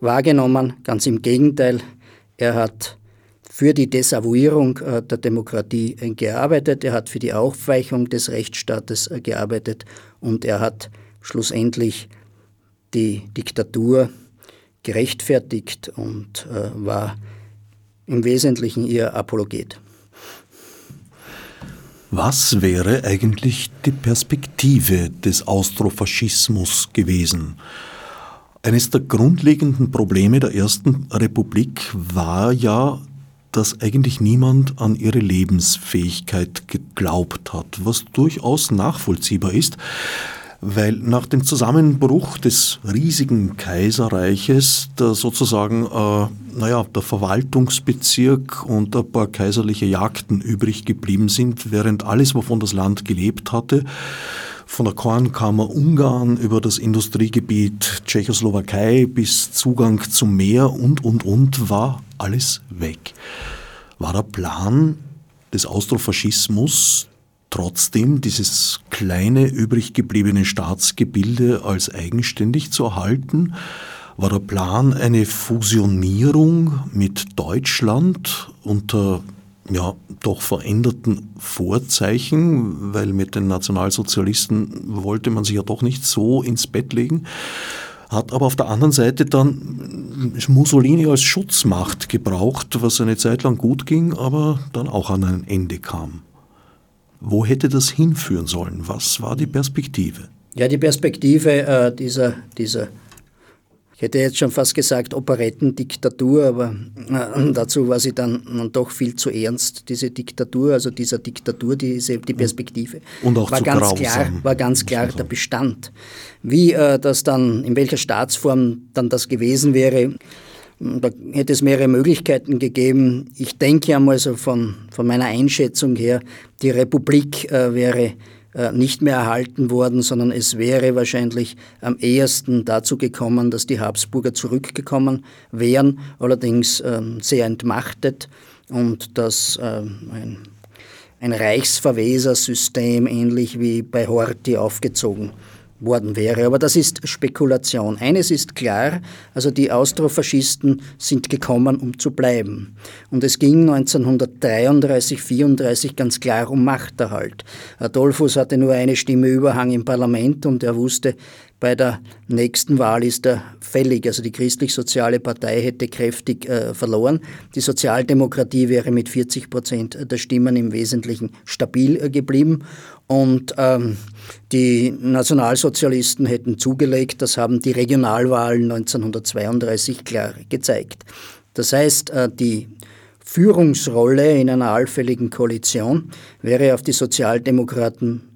Speaker 2: wahrgenommen. Ganz im Gegenteil, er hat für die Desavouierung äh, der Demokratie äh, gearbeitet, er hat für die Aufweichung des Rechtsstaates äh, gearbeitet und er hat schlussendlich die Diktatur gerechtfertigt und war im Wesentlichen ihr Apologet.
Speaker 1: Was wäre eigentlich die Perspektive des Austrofaschismus gewesen? Eines der grundlegenden Probleme der Ersten Republik war ja, dass eigentlich niemand an ihre Lebensfähigkeit geglaubt hat, was durchaus nachvollziehbar ist weil nach dem Zusammenbruch des riesigen Kaiserreiches der sozusagen, äh, naja, der Verwaltungsbezirk und ein paar kaiserliche Jagden übrig geblieben sind, während alles, wovon das Land gelebt hatte, von der Kornkammer Ungarn über das Industriegebiet Tschechoslowakei bis Zugang zum Meer und, und, und, war alles weg. War der Plan des Austrofaschismus trotzdem dieses kleine übrig gebliebene Staatsgebilde als eigenständig zu erhalten? War der Plan eine Fusionierung mit Deutschland unter ja, doch veränderten Vorzeichen, weil mit den Nationalsozialisten wollte man sich ja doch nicht so ins Bett legen, hat aber auf der anderen Seite dann Mussolini als Schutzmacht gebraucht, was eine Zeit lang gut ging, aber dann auch an ein Ende kam. Wo hätte das hinführen sollen? Was war die Perspektive?
Speaker 2: Ja, die Perspektive äh, dieser, dieser, ich hätte jetzt schon fast gesagt, Operettendiktatur, aber äh, dazu war sie dann, doch viel zu ernst, diese Diktatur, also dieser Diktatur, diese, die Perspektive.
Speaker 1: Und auch
Speaker 2: war
Speaker 1: zu
Speaker 2: ganz
Speaker 1: grausam,
Speaker 2: klar, War ganz klar der Bestand. Wie äh, das dann, in welcher Staatsform dann das gewesen wäre, da hätte es mehrere Möglichkeiten gegeben. Ich denke einmal so von, von meiner Einschätzung her, die Republik äh, wäre nicht mehr erhalten worden, sondern es wäre wahrscheinlich am ehesten dazu gekommen, dass die Habsburger zurückgekommen wären, allerdings ähm, sehr entmachtet und dass ähm, ein, ein Reichsverwesersystem ähnlich wie bei Horthy aufgezogen worden wäre. Aber das ist Spekulation. Eines ist klar, also die Austrofaschisten sind gekommen, um zu bleiben. Und es ging 1933, 34 ganz klar um Machterhalt. Adolphus hatte nur eine Stimme Überhang im Parlament und er wusste, bei der nächsten Wahl ist er fällig. Also die christlich-soziale Partei hätte kräftig äh, verloren. Die Sozialdemokratie wäre mit 40 Prozent der Stimmen im Wesentlichen stabil äh, geblieben. Und ähm, die Nationalsozialisten hätten zugelegt. Das haben die Regionalwahlen 1932 klar gezeigt. Das heißt, äh, die Führungsrolle in einer allfälligen Koalition wäre auf die Sozialdemokraten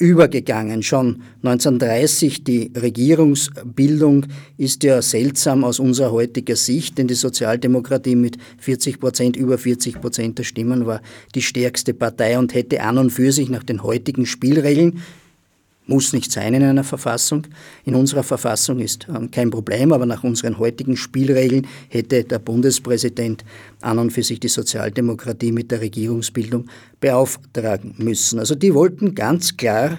Speaker 2: übergegangen. Schon 1930 die Regierungsbildung ist ja seltsam aus unserer heutiger Sicht, denn die Sozialdemokratie mit 40 Prozent, über 40 Prozent der Stimmen war die stärkste Partei und hätte an und für sich nach den heutigen Spielregeln muss nicht sein in einer Verfassung. In unserer Verfassung ist ähm, kein Problem, aber nach unseren heutigen Spielregeln hätte der Bundespräsident an und für sich die Sozialdemokratie mit der Regierungsbildung beauftragen müssen. Also die wollten ganz klar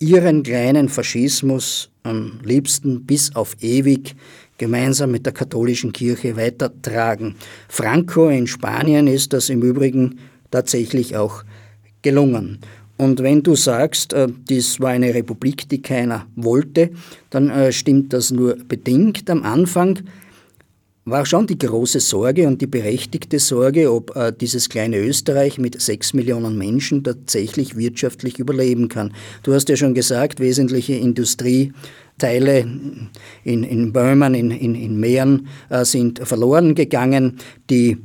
Speaker 2: ihren kleinen Faschismus am liebsten bis auf ewig gemeinsam mit der katholischen Kirche weitertragen. Franco in Spanien ist das im Übrigen tatsächlich auch gelungen. Und wenn du sagst, äh, dies war eine Republik, die keiner wollte, dann äh, stimmt das nur bedingt. Am Anfang war schon die große Sorge und die berechtigte Sorge, ob äh, dieses kleine Österreich mit sechs Millionen Menschen tatsächlich wirtschaftlich überleben kann. Du hast ja schon gesagt, wesentliche Industrieteile in, in Böhmen, in, in, in Mähren äh, sind verloren gegangen. Die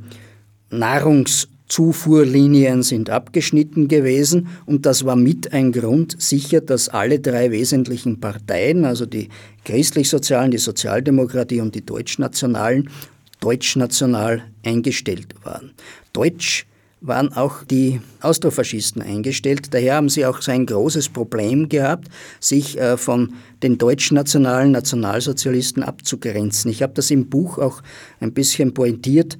Speaker 2: Nahrungs- Zufuhrlinien sind abgeschnitten gewesen und das war mit ein Grund sicher, dass alle drei wesentlichen Parteien, also die christlich-sozialen, die Sozialdemokratie und die Deutschnationalen, deutschnational eingestellt waren. Deutsch waren auch die Austrofaschisten eingestellt. Daher haben sie auch so ein großes Problem gehabt, sich äh, von den deutschnationalen Nationalsozialisten abzugrenzen. Ich habe das im Buch auch ein bisschen pointiert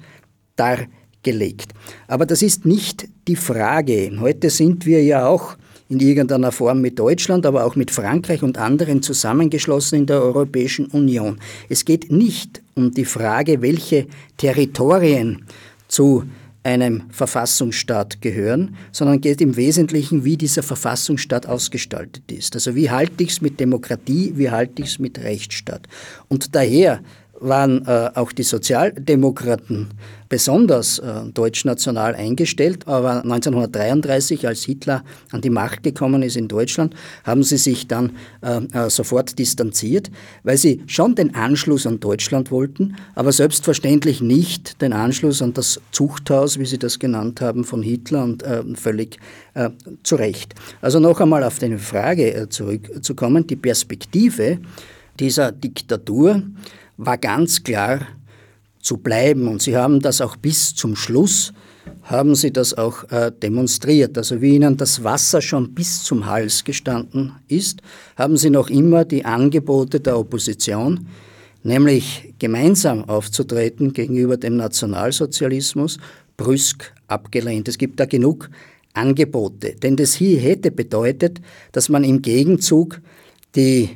Speaker 2: dargestellt gelegt. Aber das ist nicht die Frage. Heute sind wir ja auch in irgendeiner Form mit Deutschland, aber auch mit Frankreich und anderen zusammengeschlossen in der Europäischen Union. Es geht nicht um die Frage, welche Territorien zu einem Verfassungsstaat gehören, sondern geht im Wesentlichen, wie dieser Verfassungsstaat ausgestaltet ist. Also wie halte ich es mit Demokratie, wie halte ich es mit Rechtsstaat. Und daher waren äh, auch die Sozialdemokraten besonders äh, deutschnational eingestellt. Aber 1933, als Hitler an die Macht gekommen ist in Deutschland, haben sie sich dann äh, äh, sofort distanziert, weil sie schon den Anschluss an Deutschland wollten, aber selbstverständlich nicht den Anschluss an das Zuchthaus, wie sie das genannt haben, von Hitler und äh, völlig äh, zu Recht. Also noch einmal auf deine Frage zurückzukommen. Die Perspektive dieser Diktatur war ganz klar zu bleiben. Und sie haben das auch bis zum Schluss, haben sie das auch äh, demonstriert. Also wie ihnen das Wasser schon bis zum Hals gestanden ist, haben sie noch immer die Angebote der Opposition, nämlich gemeinsam aufzutreten gegenüber dem Nationalsozialismus, brüsk abgelehnt. Es gibt da genug Angebote. Denn das hier hätte bedeutet, dass man im Gegenzug die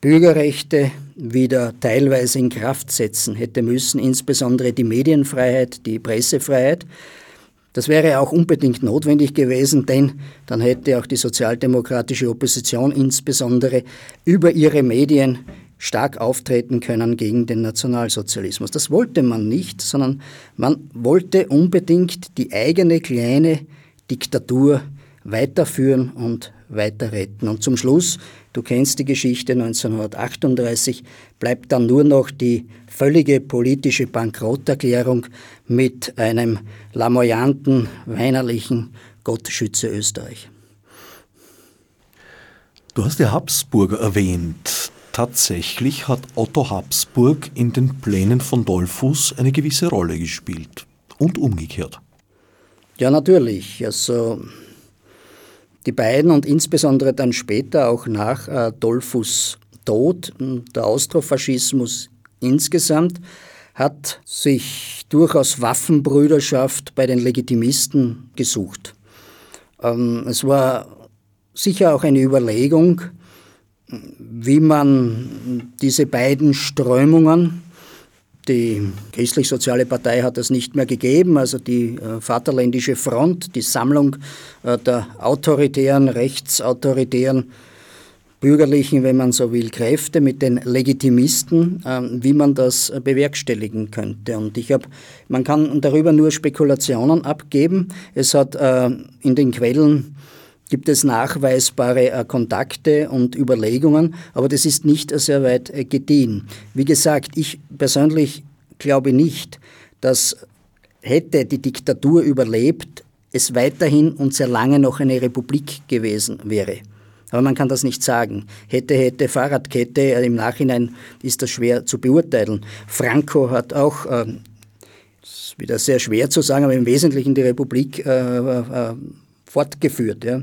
Speaker 2: Bürgerrechte wieder teilweise in Kraft setzen hätte müssen, insbesondere die Medienfreiheit, die Pressefreiheit. Das wäre auch unbedingt notwendig gewesen, denn dann hätte auch die sozialdemokratische Opposition insbesondere über ihre Medien stark auftreten können gegen den Nationalsozialismus. Das wollte man nicht, sondern man wollte unbedingt die eigene kleine Diktatur weiterführen und weiter retten. Und zum Schluss, du kennst die Geschichte 1938, bleibt dann nur noch die völlige politische Bankrotterklärung mit einem lamoyanten, weinerlichen Gott schütze Österreich.
Speaker 1: Du hast die Habsburger erwähnt. Tatsächlich hat Otto Habsburg in den Plänen von Dollfuß eine gewisse Rolle gespielt. Und umgekehrt.
Speaker 2: Ja, natürlich. Also Die beiden und insbesondere dann später auch nach Adolphus Tod, der Austrofaschismus insgesamt, hat sich durchaus Waffenbrüderschaft bei den Legitimisten gesucht. Ähm, es war sicher auch eine Überlegung, wie man diese beiden Strömungen, die christlich-soziale Partei hat es nicht mehr gegeben, also die äh, Vaterländische Front, die Sammlung äh, der autoritären, rechtsautoritären bürgerlichen, wenn man so will, Kräfte mit den Legitimisten, ähm, wie man das bewerkstelligen könnte. Und ich habe, man kann darüber nur Spekulationen abgeben. Es hat äh, in den Quellen gibt es nachweisbare äh, Kontakte und Überlegungen, aber das ist nicht sehr weit äh, gediehen. Wie gesagt, ich persönlich glaube nicht, dass hätte die Diktatur überlebt, es weiterhin und sehr lange noch eine Republik gewesen wäre. Aber man kann das nicht sagen. Hätte, hätte, Fahrradkette, äh, im Nachhinein ist das schwer zu beurteilen. Franco hat auch, äh, ist wieder sehr schwer zu sagen, aber im Wesentlichen die Republik fortgeführt. Ja.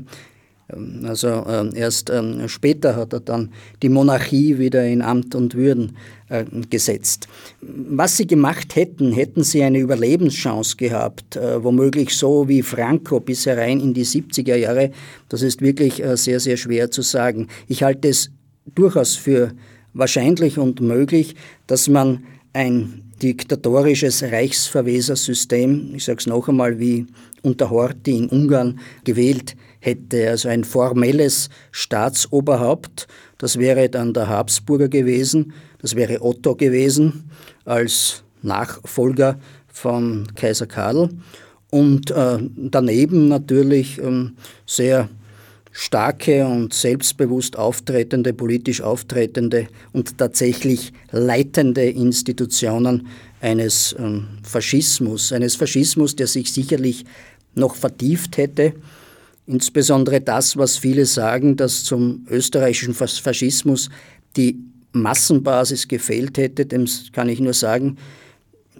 Speaker 2: Also äh, erst äh, später hat er dann die Monarchie wieder in Amt und Würden äh, gesetzt. Was sie gemacht hätten, hätten sie eine Überlebenschance gehabt, äh, womöglich so wie Franco bis herein in die 70er Jahre. Das ist wirklich äh, sehr, sehr schwer zu sagen. Ich halte es durchaus für wahrscheinlich und möglich, dass man ein diktatorisches Reichsverwesersystem, ich sage es noch einmal, wie unter Horthy in Ungarn gewählt hätte. Also ein formelles Staatsoberhaupt, das wäre dann der Habsburger gewesen, das wäre Otto gewesen als Nachfolger von Kaiser Karl. Und äh, daneben natürlich ähm, sehr starke und selbstbewusst auftretende, politisch auftretende und tatsächlich leitende Institutionen eines ähm, Faschismus, eines Faschismus, der sich sicherlich noch vertieft hätte. Insbesondere das, was viele sagen, dass zum österreichischen Faschismus die Massenbasis gefehlt hätte, dem kann ich nur sagen,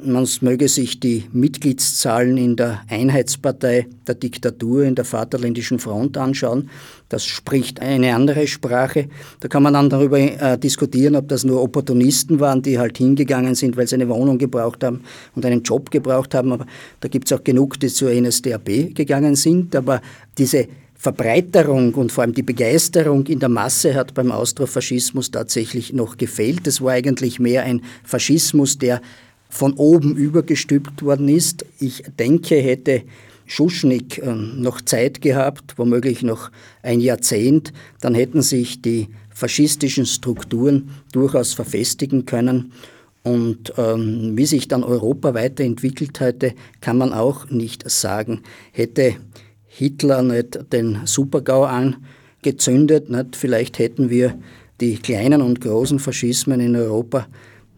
Speaker 2: man möge sich die Mitgliedszahlen in der Einheitspartei der Diktatur, in der Vaterländischen Front anschauen. Das spricht eine andere Sprache. Da kann man dann darüber äh, diskutieren, ob das nur Opportunisten waren, die halt hingegangen sind, weil sie eine Wohnung gebraucht haben und einen Job gebraucht haben. Aber da gibt es auch genug, die zur NSDAP gegangen sind. Aber diese Verbreiterung und vor allem die Begeisterung in der Masse hat beim Austrofaschismus tatsächlich noch gefehlt. Es war eigentlich mehr ein Faschismus, der von oben übergestülpt worden ist. Ich denke, hätte Schuschnigg ähm, noch Zeit gehabt, womöglich noch ein Jahrzehnt, dann hätten sich die faschistischen Strukturen durchaus verfestigen können. Und ähm, wie sich dann Europa weiterentwickelt hätte, kann man auch nicht sagen. Hätte Hitler nicht den Supergau angezündet, nicht? vielleicht hätten wir die kleinen und großen Faschismen in Europa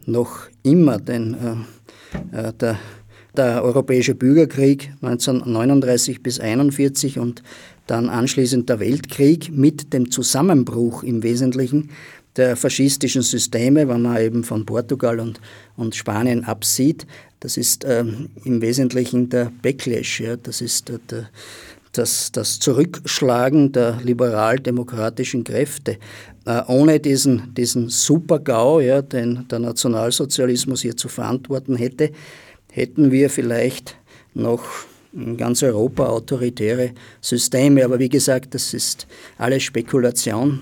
Speaker 2: noch immer, denn äh, äh, der, der Europäische Bürgerkrieg 1939 bis 1941 und dann anschließend der Weltkrieg mit dem Zusammenbruch im Wesentlichen der faschistischen Systeme, wenn man eben von Portugal und, und Spanien absieht, das ist ähm, im Wesentlichen der Backlash, ja, das ist der, der das, das Zurückschlagen der liberal-demokratischen Kräfte. Äh, ohne diesen, diesen Super-GAU, ja, den der Nationalsozialismus hier zu verantworten hätte, hätten wir vielleicht noch in ganz Europa autoritäre Systeme. Aber wie gesagt, das ist alles Spekulation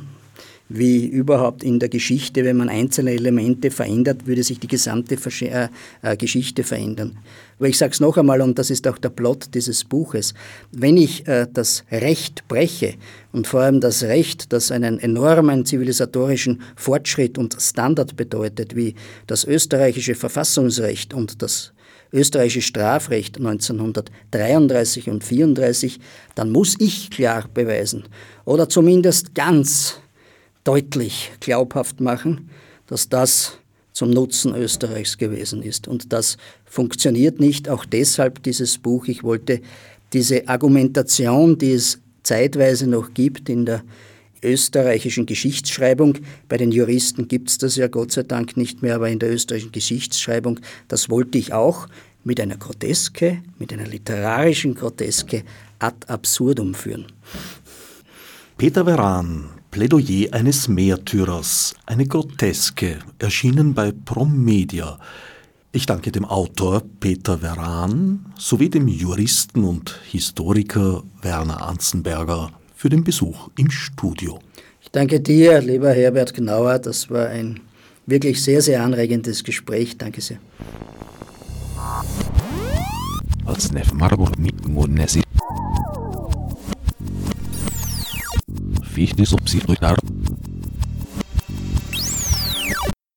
Speaker 2: wie überhaupt in der Geschichte, wenn man einzelne Elemente verändert, würde sich die gesamte äh, äh, Geschichte verändern. Aber ich sage es noch einmal, und das ist auch der Plot dieses Buches, wenn ich äh, das Recht breche und vor allem das Recht, das einen enormen zivilisatorischen Fortschritt und Standard bedeutet, wie das österreichische Verfassungsrecht und das österreichische Strafrecht 1933 und 34, dann muss ich klar beweisen oder zumindest ganz deutlich glaubhaft machen, dass das zum Nutzen Österreichs gewesen ist. Und das funktioniert nicht. Auch deshalb dieses Buch. Ich wollte diese Argumentation, die es zeitweise noch gibt in der österreichischen Geschichtsschreibung, bei den Juristen gibt es das ja Gott sei Dank nicht mehr, aber in der österreichischen Geschichtsschreibung, das wollte ich auch mit einer Groteske, mit einer literarischen Groteske ad absurdum führen.
Speaker 1: Peter Veran, Plädoyer eines Märtyrers, eine Groteske, erschienen bei Promedia. Ich danke dem Autor Peter Veran sowie dem Juristen und Historiker Werner Anzenberger für den Besuch im Studio.
Speaker 2: Ich danke dir, lieber Herbert Gnauer. Das war ein wirklich sehr, sehr anregendes Gespräch. Danke sehr wie ich die Subsidiarität